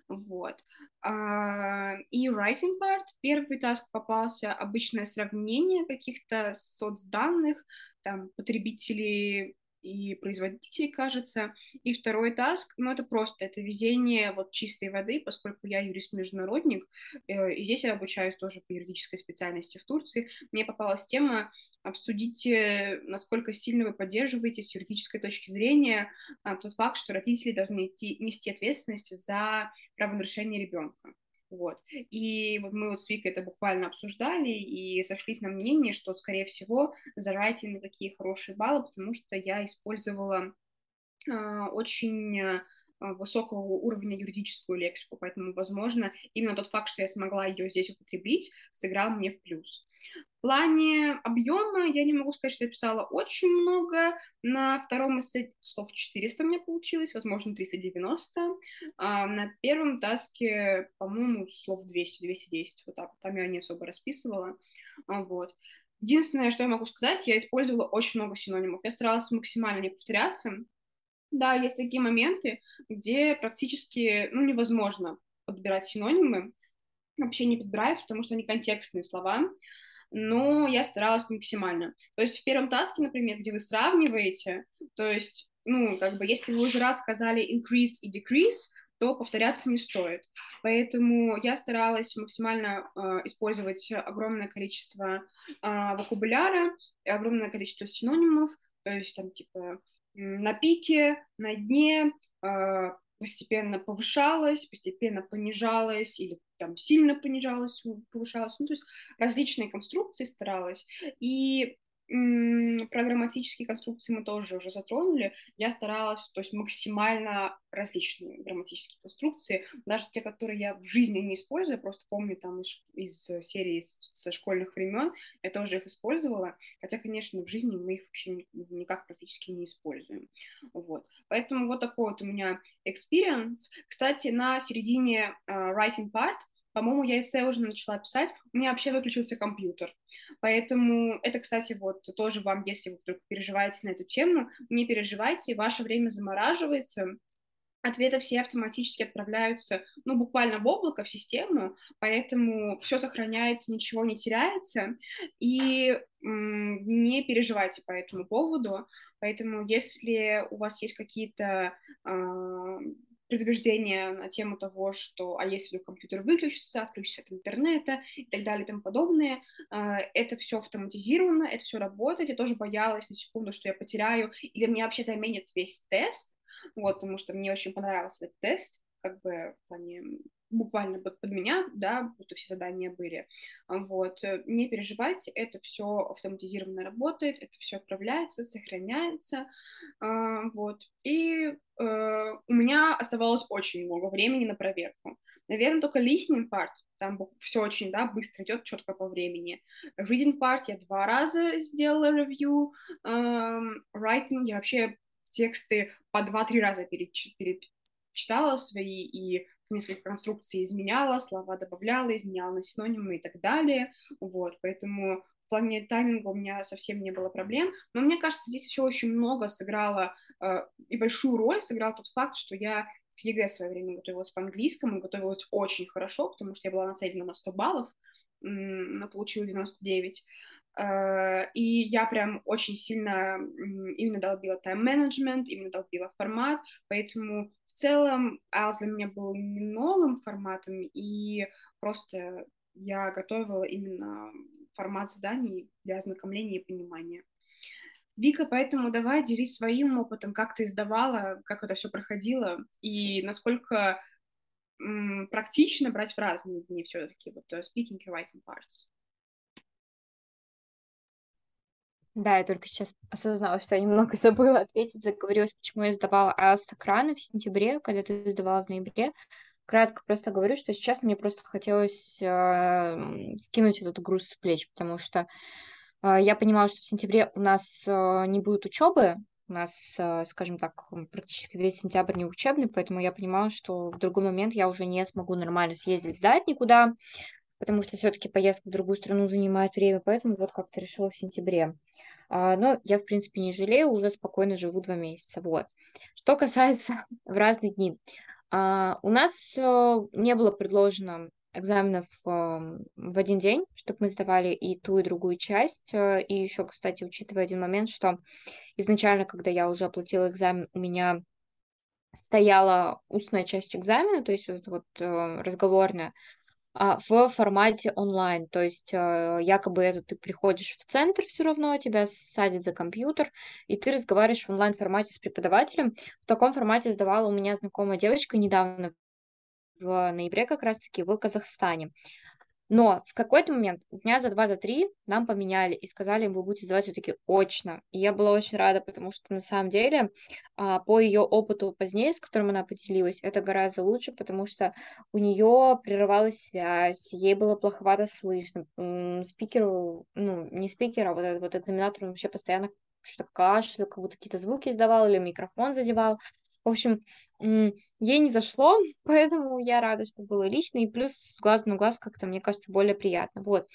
Вот. А, и writing part, первый таск попался обычное сравнение каких-то соцданных, там, потребителей и производителей, кажется. И второй таск, ну, это просто, это везение вот чистой воды, поскольку я юрист-международник, э, и здесь я обучаюсь тоже по юридической специальности в Турции. Мне попалась тема обсудите, насколько сильно вы поддерживаете с юридической точки зрения а, тот факт, что родители должны идти, нести ответственность за правонарушение ребенка. Вот. И вот мы вот с Викой это буквально обсуждали и сошлись на мнении, что, скорее всего, за на такие хорошие баллы, потому что я использовала э, очень высокого уровня юридическую лексику, поэтому, возможно, именно тот факт, что я смогла ее здесь употребить, сыграл мне в плюс. В плане объема я не могу сказать, что я писала очень много. На втором эссе слов 400 у меня получилось, возможно, 390. А на первом таске, по-моему, слов 200, 210, вот так. Там я не особо расписывала. А, вот. Единственное, что я могу сказать, я использовала очень много синонимов. Я старалась максимально не повторяться. Да, есть такие моменты, где практически ну, невозможно подбирать синонимы. Вообще не подбираются, потому что они контекстные слова но я старалась максимально. То есть в первом таске, например, где вы сравниваете, то есть, ну, как бы, если вы уже раз сказали increase и decrease, то повторяться не стоит. Поэтому я старалась максимально э, использовать огромное количество э, вокабуляра, огромное количество синонимов, то есть там типа на пике, на дне, э, постепенно повышалась, постепенно понижалась или там сильно понижалась, повышалась, ну, то есть различные конструкции старалась, и про грамматические конструкции мы тоже уже затронули. Я старалась, то есть максимально различные грамматические конструкции, даже те, которые я в жизни не использую, просто помню там из, из серии со школьных времен, я тоже их использовала, хотя, конечно, в жизни мы их вообще никак практически не используем. Вот. Поэтому вот такой вот у меня experience. Кстати, на середине uh, writing part по-моему, я эссе уже начала писать, у меня вообще выключился компьютер. Поэтому это, кстати, вот тоже вам, если вы вдруг переживаете на эту тему, не переживайте, ваше время замораживается, ответы все автоматически отправляются, ну, буквально в облако, в систему, поэтому все сохраняется, ничего не теряется, и не переживайте по этому поводу, поэтому если у вас есть какие-то э, предубеждения на тему того, что а если компьютер выключится, отключится от интернета и так далее и тому подобное. А, это все автоматизировано, это все работает. Я тоже боялась на секунду, что я потеряю или мне вообще заменят весь тест, вот, потому что мне очень понравился этот тест, как бы в плане буквально под, под меня, да, будто все задания были. Вот, не переживайте, это все автоматизированно работает, это все отправляется, сохраняется, а, вот. И э, у меня оставалось очень много времени на проверку. Наверное, только listening part, там все очень, да, быстро идет, четко по времени. Reading part я два раза сделала ревью, эм, writing я вообще тексты по два-три раза перед, перед читала свои и несколько конструкций изменяла, слова добавляла, изменяла на синонимы и так далее, вот, поэтому в плане тайминга у меня совсем не было проблем, но мне кажется, здесь еще очень много сыграло э, и большую роль сыграл тот факт, что я к ЕГЭ в свое время готовилась по английскому, готовилась очень хорошо, потому что я была нацелена на 100 баллов, но получила 99. Э, и я прям очень сильно именно долбила тайм-менеджмент, именно долбила формат, поэтому целом IELTS для меня был не новым форматом, и просто я готовила именно формат заданий для ознакомления и понимания. Вика, поэтому давай делись своим опытом, как ты издавала, как это все проходило, и насколько м, практично брать в разные дни все-таки, вот uh, speaking и writing parts. Да, я только сейчас осознала, что я немного забыла ответить, заговорилась, почему я сдавала IELTS в сентябре, когда ты сдавала в ноябре. Кратко просто говорю, что сейчас мне просто хотелось э, скинуть этот груз с плеч, потому что э, я понимала, что в сентябре у нас э, не будет учебы, у нас, э, скажем так, практически весь сентябрь не учебный, поэтому я понимала, что в другой момент я уже не смогу нормально съездить, сдать никуда, потому что все-таки поездка в другую страну занимает время, поэтому вот как-то решила в сентябре. А, но я, в принципе, не жалею, уже спокойно живу два месяца, вот. Что касается в разные дни. А, у нас э, не было предложено экзаменов эм, в один день, чтобы мы сдавали и ту, и другую часть. Э, и еще, кстати, учитывая один момент, что изначально, когда я уже оплатила экзамен, у меня стояла устная часть экзамена, то есть вот вот э, разговорная, в формате онлайн. То есть а, якобы это ты приходишь в центр все равно, тебя садят за компьютер, и ты разговариваешь в онлайн-формате с преподавателем. В таком формате сдавала у меня знакомая девочка недавно, в ноябре как раз-таки в Казахстане. Но в какой-то момент, дня за два, за три, нам поменяли и сказали, вы будете сдавать все-таки очно. И я была очень рада, потому что на самом деле а, по ее опыту позднее, с которым она поделилась, это гораздо лучше, потому что у нее прерывалась связь, ей было плоховато слышно. Спикеру, ну, не спикер, а вот этот вот экзаменатор вообще постоянно что-то кашлял, как будто какие-то звуки издавал или микрофон задевал. В общем, ей не зашло, поэтому я рада, что было лично, и плюс с глазу на глаз как-то, мне кажется, более приятно, вот.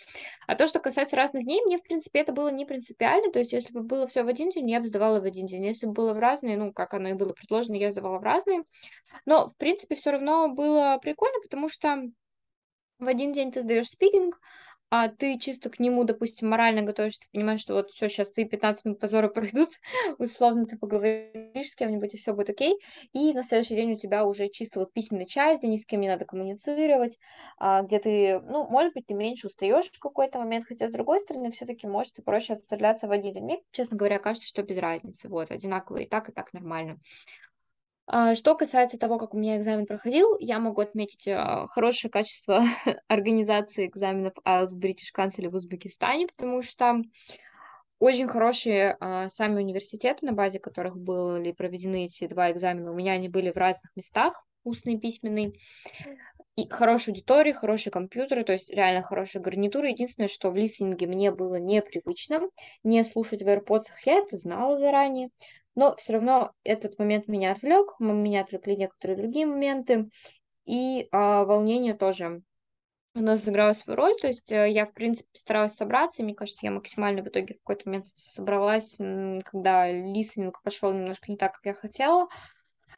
А то, что касается разных дней, мне, в принципе, это было не принципиально, то есть если бы было все в один день, я бы сдавала в один день, если бы было в разные, ну, как оно и было предложено, я сдавала в разные, но, в принципе, все равно было прикольно, потому что в один день ты сдаешь спикинг, а ты чисто к нему, допустим, морально готовишься, ты понимаешь, что вот все, сейчас твои 15 минут позора пройдут, условно ты поговоришь с кем-нибудь, и все будет окей, и на следующий день у тебя уже чисто вот письменный часть, где ни с кем не надо коммуницировать, а, где ты, ну, может быть, ты меньше устаешь в какой-то момент, хотя, с другой стороны, все-таки может и проще отстреляться в один день. Мне, честно говоря, кажется, что без разницы, вот, одинаково и так, и так нормально. А, что касается того, как у меня экзамен проходил, я могу отметить а, хорошее качество организации экзаменов IELTS в British Council в Узбекистане, потому что очень хорошие а, сами университеты, на базе которых были проведены эти два экзамена. У меня они были в разных местах, устный письменный. И хорошая аудитория, хорошие компьютеры, то есть реально хорошая гарнитура. Единственное, что в листинге мне было непривычно не слушать в AirPods, я это знала заранее. Но все равно этот момент меня отвлек, меня отвлекли некоторые другие моменты, и а, волнение тоже оно сыграло свою роль, то есть э, я, в принципе, старалась собраться, и мне кажется, я максимально в итоге в какой-то момент собралась, когда листинг пошел немножко не так, как я хотела,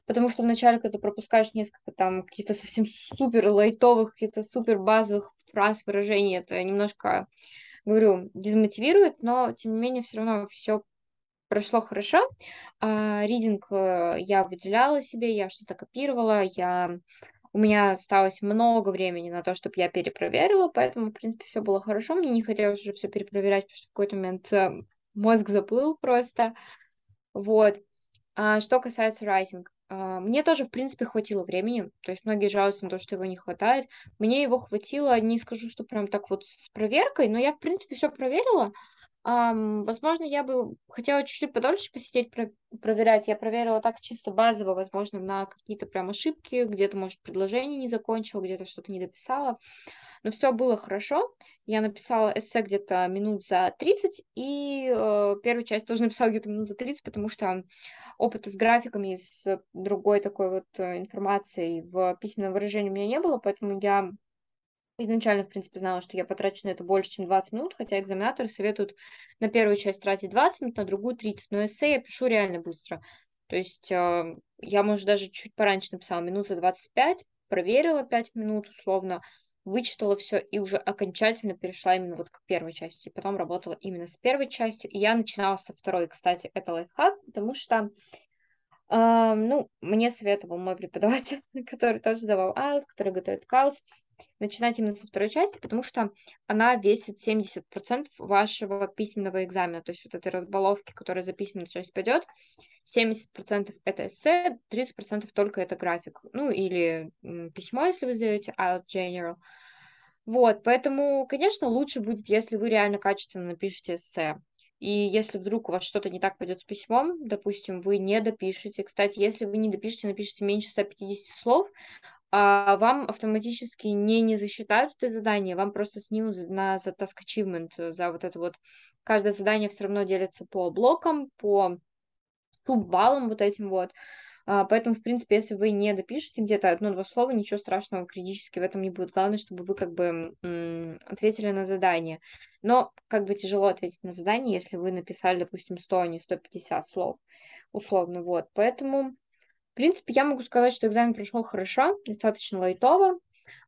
потому что вначале, когда пропускаешь несколько там каких-то совсем супер лайтовых, каких-то супер базовых фраз, выражений, это немножко, говорю, дезмотивирует, но, тем не менее, все равно все прошло хорошо. А, ридинг э, я выделяла себе, я что-то копировала, я... у меня осталось много времени на то, чтобы я перепроверила, поэтому, в принципе, все было хорошо. Мне не хотелось уже все перепроверять, потому что в какой-то момент э, мозг заплыл просто. Вот. А что касается райтинг, а, мне тоже, в принципе, хватило времени, то есть многие жалуются на то, что его не хватает. Мне его хватило, не скажу, что прям так вот с проверкой, но я, в принципе, все проверила, Um, возможно, я бы хотела чуть-чуть подольше посидеть, про- проверять. Я проверила так чисто базово, возможно, на какие-то прям ошибки, где-то, может, предложение не закончила, где-то что-то не дописала. Но все было хорошо. Я написала эссе где-то минут за 30, и э, первую часть тоже написала где-то минут за 30, потому что опыта с графиками, с другой такой вот э, информацией в письменном выражении у меня не было, поэтому я изначально, в принципе, знала, что я потрачу на это больше, чем 20 минут, хотя экзаменаторы советуют на первую часть тратить 20 минут, на другую 30, но эссе я пишу реально быстро. То есть э, я, может, даже чуть пораньше написала, минут за 25, проверила 5 минут условно, вычитала все и уже окончательно перешла именно вот к первой части. Потом работала именно с первой частью, и я начинала со второй. Кстати, это лайфхак, потому что А, ну, мне советовал мой преподаватель, который тоже сдавал IELTS, который готовит IELTS, начинать именно со второй части, потому что она весит 70% вашего письменного экзамена. То есть вот этой разбаловки, которая за письменную часть пойдет, 70% это эссе, 30% только это график. Ну, или письмо, если вы сдаете IELTS General. Вот, поэтому, конечно, лучше будет, если вы реально качественно напишете эссе. И если вдруг у вас что-то не так пойдет с письмом, допустим, вы не допишете. Кстати, если вы не допишете, напишите меньше 150 слов, а вам автоматически не, не засчитают это задание, вам просто снимут на за task achievement, за вот это вот. Каждое задание все равно делится по блокам, по суббаллам вот этим вот. А, поэтому, в принципе, если вы не допишете где-то одно-два слова, ничего страшного критически в этом не будет. Главное, чтобы вы как бы ответили на задание. Но как бы тяжело ответить на задание, если вы написали, допустим, 100, а не 150 слов, условно, вот. Поэтому, в принципе, я могу сказать, что экзамен прошел хорошо, достаточно лайтово.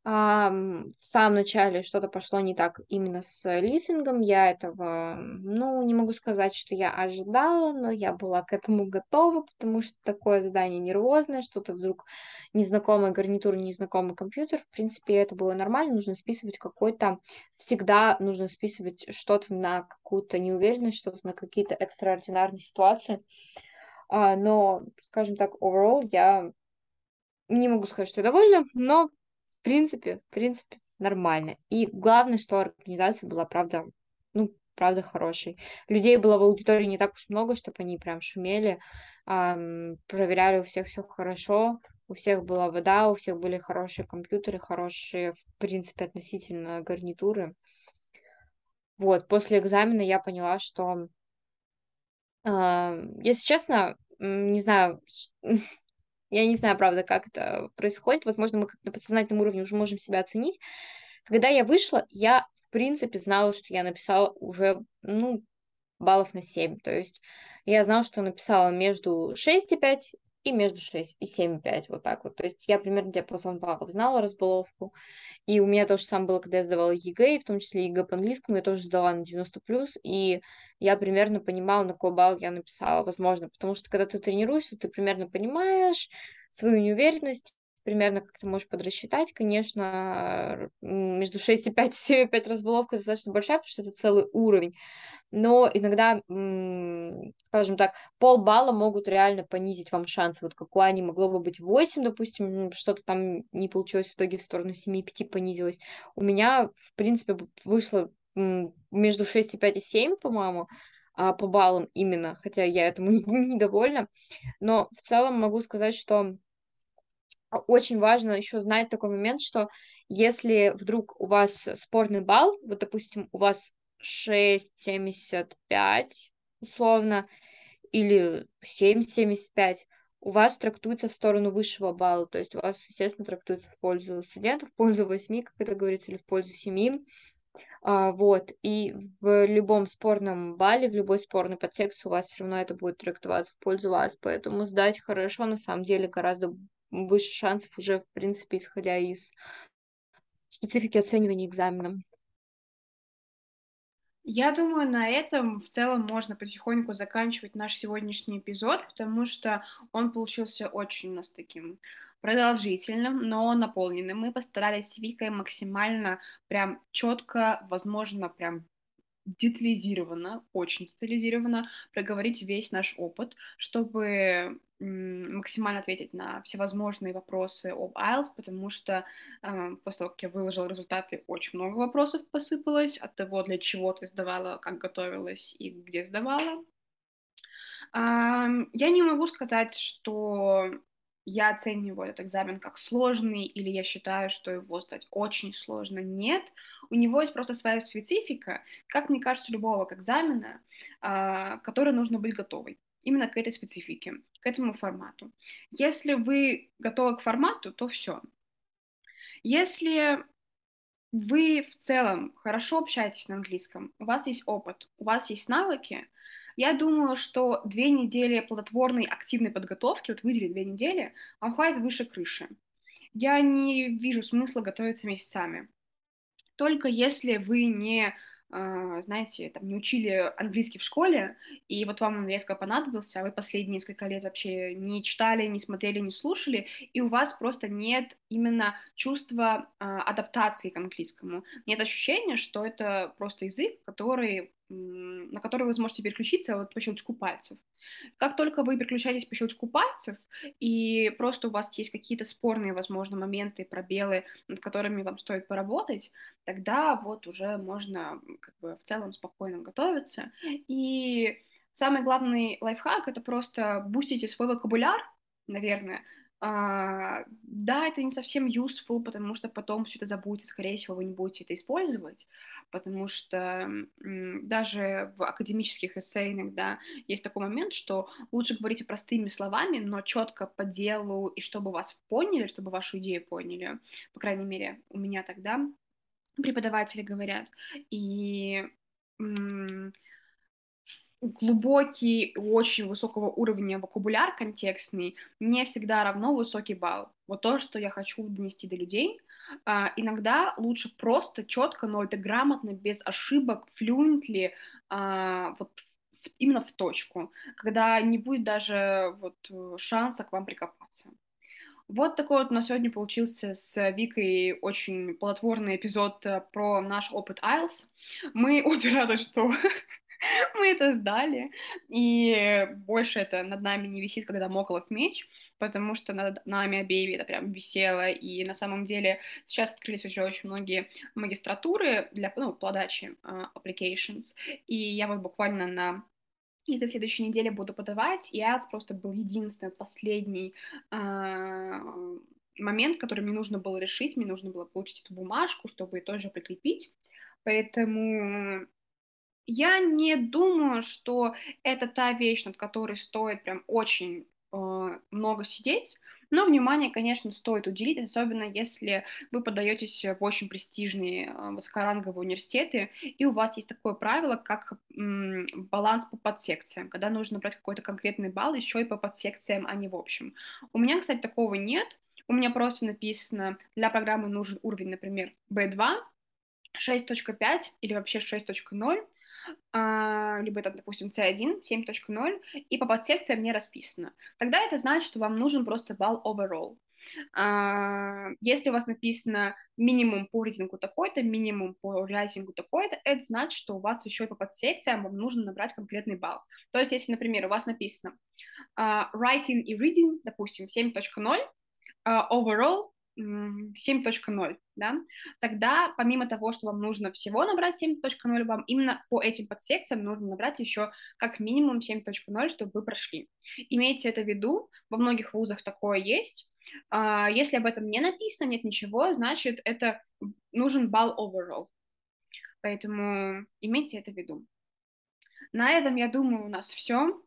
А, в самом начале что-то пошло не так именно с листингом. Я этого, ну, не могу сказать, что я ожидала, но я была к этому готова, потому что такое задание нервозное, что-то вдруг незнакомая гарнитура, незнакомый компьютер. В принципе, это было нормально. Нужно списывать какой-то... Всегда нужно списывать что-то на какую-то неуверенность, что-то на какие-то экстраординарные ситуации. А, но, скажем так, overall, я не могу сказать, что я довольна, но принципе, в принципе, нормально. И главное, что организация была, правда, ну, правда, хорошей. Людей было в аудитории не так уж много, чтобы они прям шумели. Эм, проверяли у всех все хорошо, у всех была вода, у всех были хорошие компьютеры, хорошие, в принципе, относительно гарнитуры. Вот, после экзамена я поняла, что, э, если честно, не знаю, я не знаю, правда, как это происходит. Возможно, мы как на подсознательном уровне уже можем себя оценить. Когда я вышла, я, в принципе, знала, что я написала уже, ну, баллов на 7. То есть я знала, что написала между 6,5 и между 6 и 7,5, вот так вот. То есть я примерно диапазон баллов знала, разбаловку. И у меня то же самое было, когда я сдавала ЕГЭ, и в том числе ЕГЭ по английскому, я тоже сдала на 90+, плюс, и я примерно понимала, на какой балл я написала, возможно, потому что когда ты тренируешься, ты примерно понимаешь свою неуверенность, примерно как ты можешь подрасчитать, конечно, между 6,5 и 7,5 разбаловка достаточно большая, потому что это целый уровень, но иногда, скажем так, полбалла могут реально понизить вам шансы. Вот какое они могло бы быть 8, допустим, что-то там не получилось в итоге в сторону 7,5 понизилось. У меня, в принципе, вышло между 6,5 и 7, по-моему, а по баллам именно, хотя я этому недовольна. Но в целом могу сказать, что очень важно еще знать такой момент, что если вдруг у вас спорный балл, вот, допустим, у вас 6,75 условно, или 7,75, у вас трактуется в сторону высшего балла, то есть у вас, естественно, трактуется в пользу студентов, в пользу 8, как это говорится, или в пользу 7. А, вот, и в любом спорном балле, в любой спорной подсекции у вас все равно это будет трактоваться в пользу вас, поэтому сдать хорошо на самом деле гораздо выше шансов уже, в принципе, исходя из специфики оценивания экзаменом. Я думаю, на этом в целом можно потихоньку заканчивать наш сегодняшний эпизод, потому что он получился очень у нас таким продолжительным, но наполненным. Мы постарались с Викой максимально прям четко, возможно, прям детализированно, очень детализированно проговорить весь наш опыт, чтобы максимально ответить на всевозможные вопросы об IELTS, потому что э, после того, как я выложила результаты, очень много вопросов посыпалось от того, для чего ты сдавала, как готовилась и где сдавала. Э, я не могу сказать, что я оцениваю этот экзамен как сложный, или я считаю, что его сдать очень сложно. Нет, у него есть просто своя специфика, как мне кажется, любого экзамена, э, который нужно быть готовой именно к этой специфике, к этому формату. Если вы готовы к формату, то все. Если вы в целом хорошо общаетесь на английском, у вас есть опыт, у вас есть навыки, я думаю, что две недели плодотворной активной подготовки, вот выделить две недели, вам хватит выше крыши. Я не вижу смысла готовиться месяцами. Только если вы не э, знаете, там не учили английский в школе, и вот вам он резко понадобился, а вы последние несколько лет вообще не читали, не смотрели, не слушали, и у вас просто нет именно чувства э, адаптации к английскому. Нет ощущения, что это просто язык, который на который вы сможете переключиться вот по щелчку пальцев. Как только вы переключаетесь по щелчку пальцев, и просто у вас есть какие-то спорные, возможно, моменты, пробелы, над которыми вам стоит поработать, тогда вот уже можно как бы в целом спокойно готовиться. И самый главный лайфхак — это просто бустите свой вокабуляр, наверное, а, да, это не совсем useful, потому что потом все это забудете, скорее всего, вы не будете это использовать, потому что даже в академических эссе иногда есть такой момент, что лучше говорите простыми словами, но четко по делу, и чтобы вас поняли, чтобы вашу идею поняли. По крайней мере, у меня тогда преподаватели говорят. И глубокий, очень высокого уровня вокабуляр контекстный не всегда равно высокий балл. Вот то, что я хочу донести до людей. А, иногда лучше просто четко, но это грамотно, без ошибок, fluently, а, вот именно в точку, когда не будет даже вот шанса к вам прикопаться. Вот такой вот на сегодня получился с Викой очень плодотворный эпизод э, про наш опыт IELTS. Мы обе рады, что Мы это сдали, и больше это над нами не висит, когда Моколов меч, потому что над нами обеими это прям висело, и на самом деле сейчас открылись уже очень многие магистратуры для ну, подачи uh, applications, и я вот буквально на и до следующей недели буду подавать, и IELTS просто был единственный, последний uh, момент, который мне нужно было решить, мне нужно было получить эту бумажку, чтобы тоже прикрепить, поэтому я не думаю, что это та вещь, над которой стоит прям очень э, много сидеть, но внимание, конечно, стоит уделить, особенно если вы подаетесь в очень престижные э, высокоранговые университеты, и у вас есть такое правило, как баланс по подсекциям, когда нужно брать какой-то конкретный балл еще и по подсекциям, а не в общем. У меня, кстати, такого нет. У меня просто написано, для программы нужен уровень, например, B2, 6.5 или вообще 6.0, а, либо это, допустим, C1, 7.0, и по подсекциям не расписано. Тогда это значит, что вам нужен просто балл overall. Uh, если у вас написано минимум по рейтингу такой-то, минимум по рейтингу такой-то, это значит, что у вас еще и по подсекциям вам нужно набрать конкретный балл. То есть, если, например, у вас написано uh, writing и reading, допустим, 7.0, uh, overall 7.0, да, тогда помимо того, что вам нужно всего набрать 7.0, вам именно по этим подсекциям нужно набрать еще как минимум 7.0, чтобы вы прошли. Имейте это в виду, во многих вузах такое есть. А, если об этом не написано, нет ничего, значит, это нужен балл overall. Поэтому имейте это в виду. На этом, я думаю, у нас все.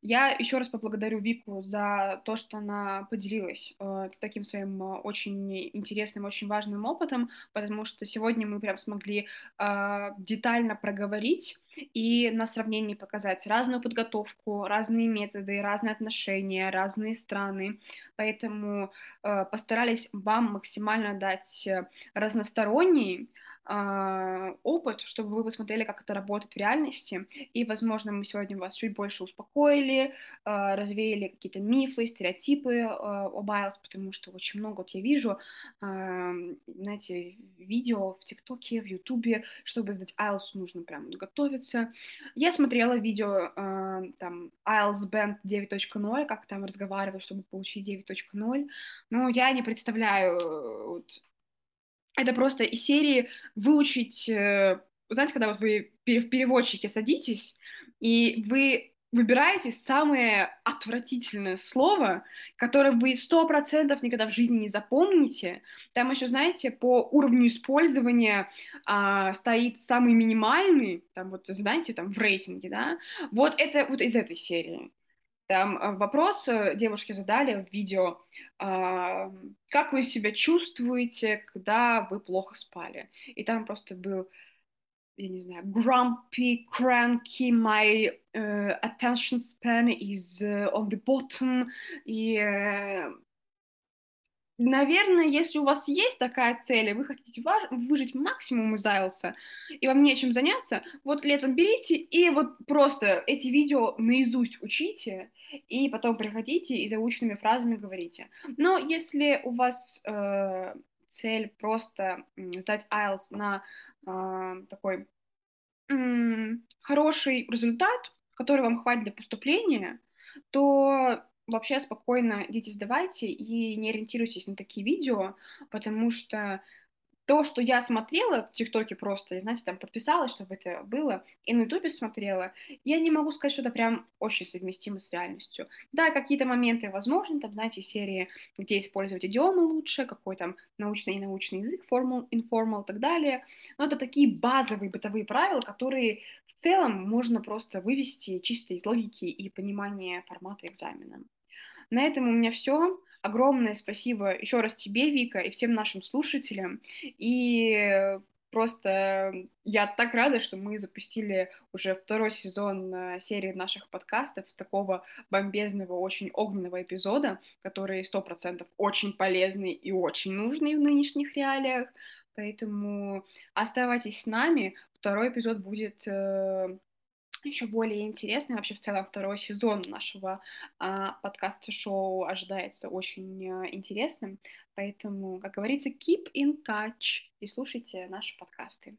Я еще раз поблагодарю Вику за то, что она поделилась э, таким своим э, очень интересным, очень важным опытом, потому что сегодня мы прям смогли э, детально проговорить и на сравнении показать разную подготовку, разные методы, разные отношения, разные страны. Поэтому э, постарались вам максимально дать э, разносторонний опыт, чтобы вы посмотрели, как это работает в реальности, и, возможно, мы сегодня вас чуть больше успокоили, а, развеяли какие-то мифы, стереотипы а, об IELTS, потому что очень много вот я вижу, знаете, видео в ТикТоке, в Ютубе, чтобы сдать IELTS нужно прям готовиться. Я смотрела видео там IELTS Band 9.0, как там разговаривать, чтобы получить 9.0, но я не представляю вот, это просто из серии выучить, э, знаете, когда вот вы в переводчике садитесь, и вы выбираете самое отвратительное слово, которое вы сто процентов никогда в жизни не запомните. Там еще, знаете, по уровню использования а, стоит самый минимальный, там вот, знаете, там в рейтинге, да, вот это вот из этой серии. Там э, вопрос э, девушке задали в видео, а, как вы себя чувствуете, когда вы плохо спали? И там просто был, я не знаю, grumpy, cranky, my uh, attention span is on the bottom. И наверное, если у вас есть такая цель, и вы хотите выжить максимум из IELTS, и вам нечем заняться, вот летом берите и вот просто эти видео наизусть учите, и потом приходите и заученными фразами говорите. Но если у вас э, цель просто сдать IELTS на э, такой э, хороший результат, который вам хватит для поступления, то вообще спокойно идите сдавайте и не ориентируйтесь на такие видео, потому что то, что я смотрела в ТикТоке просто, я, знаете, там подписалась, чтобы это было, и на Ютубе смотрела, я не могу сказать, что это прям очень совместимо с реальностью. Да, какие-то моменты возможны, там, знаете, серии, где использовать идиомы лучше, какой там научный и научный язык, формал, информал и так далее, но это такие базовые бытовые правила, которые в целом можно просто вывести чисто из логики и понимания формата экзамена. На этом у меня все. Огромное спасибо еще раз тебе, Вика, и всем нашим слушателям. И просто я так рада, что мы запустили уже второй сезон э, серии наших подкастов с такого бомбезного, очень огненного эпизода, который сто процентов очень полезный и очень нужный в нынешних реалиях. Поэтому оставайтесь с нами. Второй эпизод будет э, еще более интересный. Вообще, в целом, второй сезон нашего а, подкаста-шоу ожидается очень а, интересным. Поэтому, как говорится, keep in touch и слушайте наши подкасты.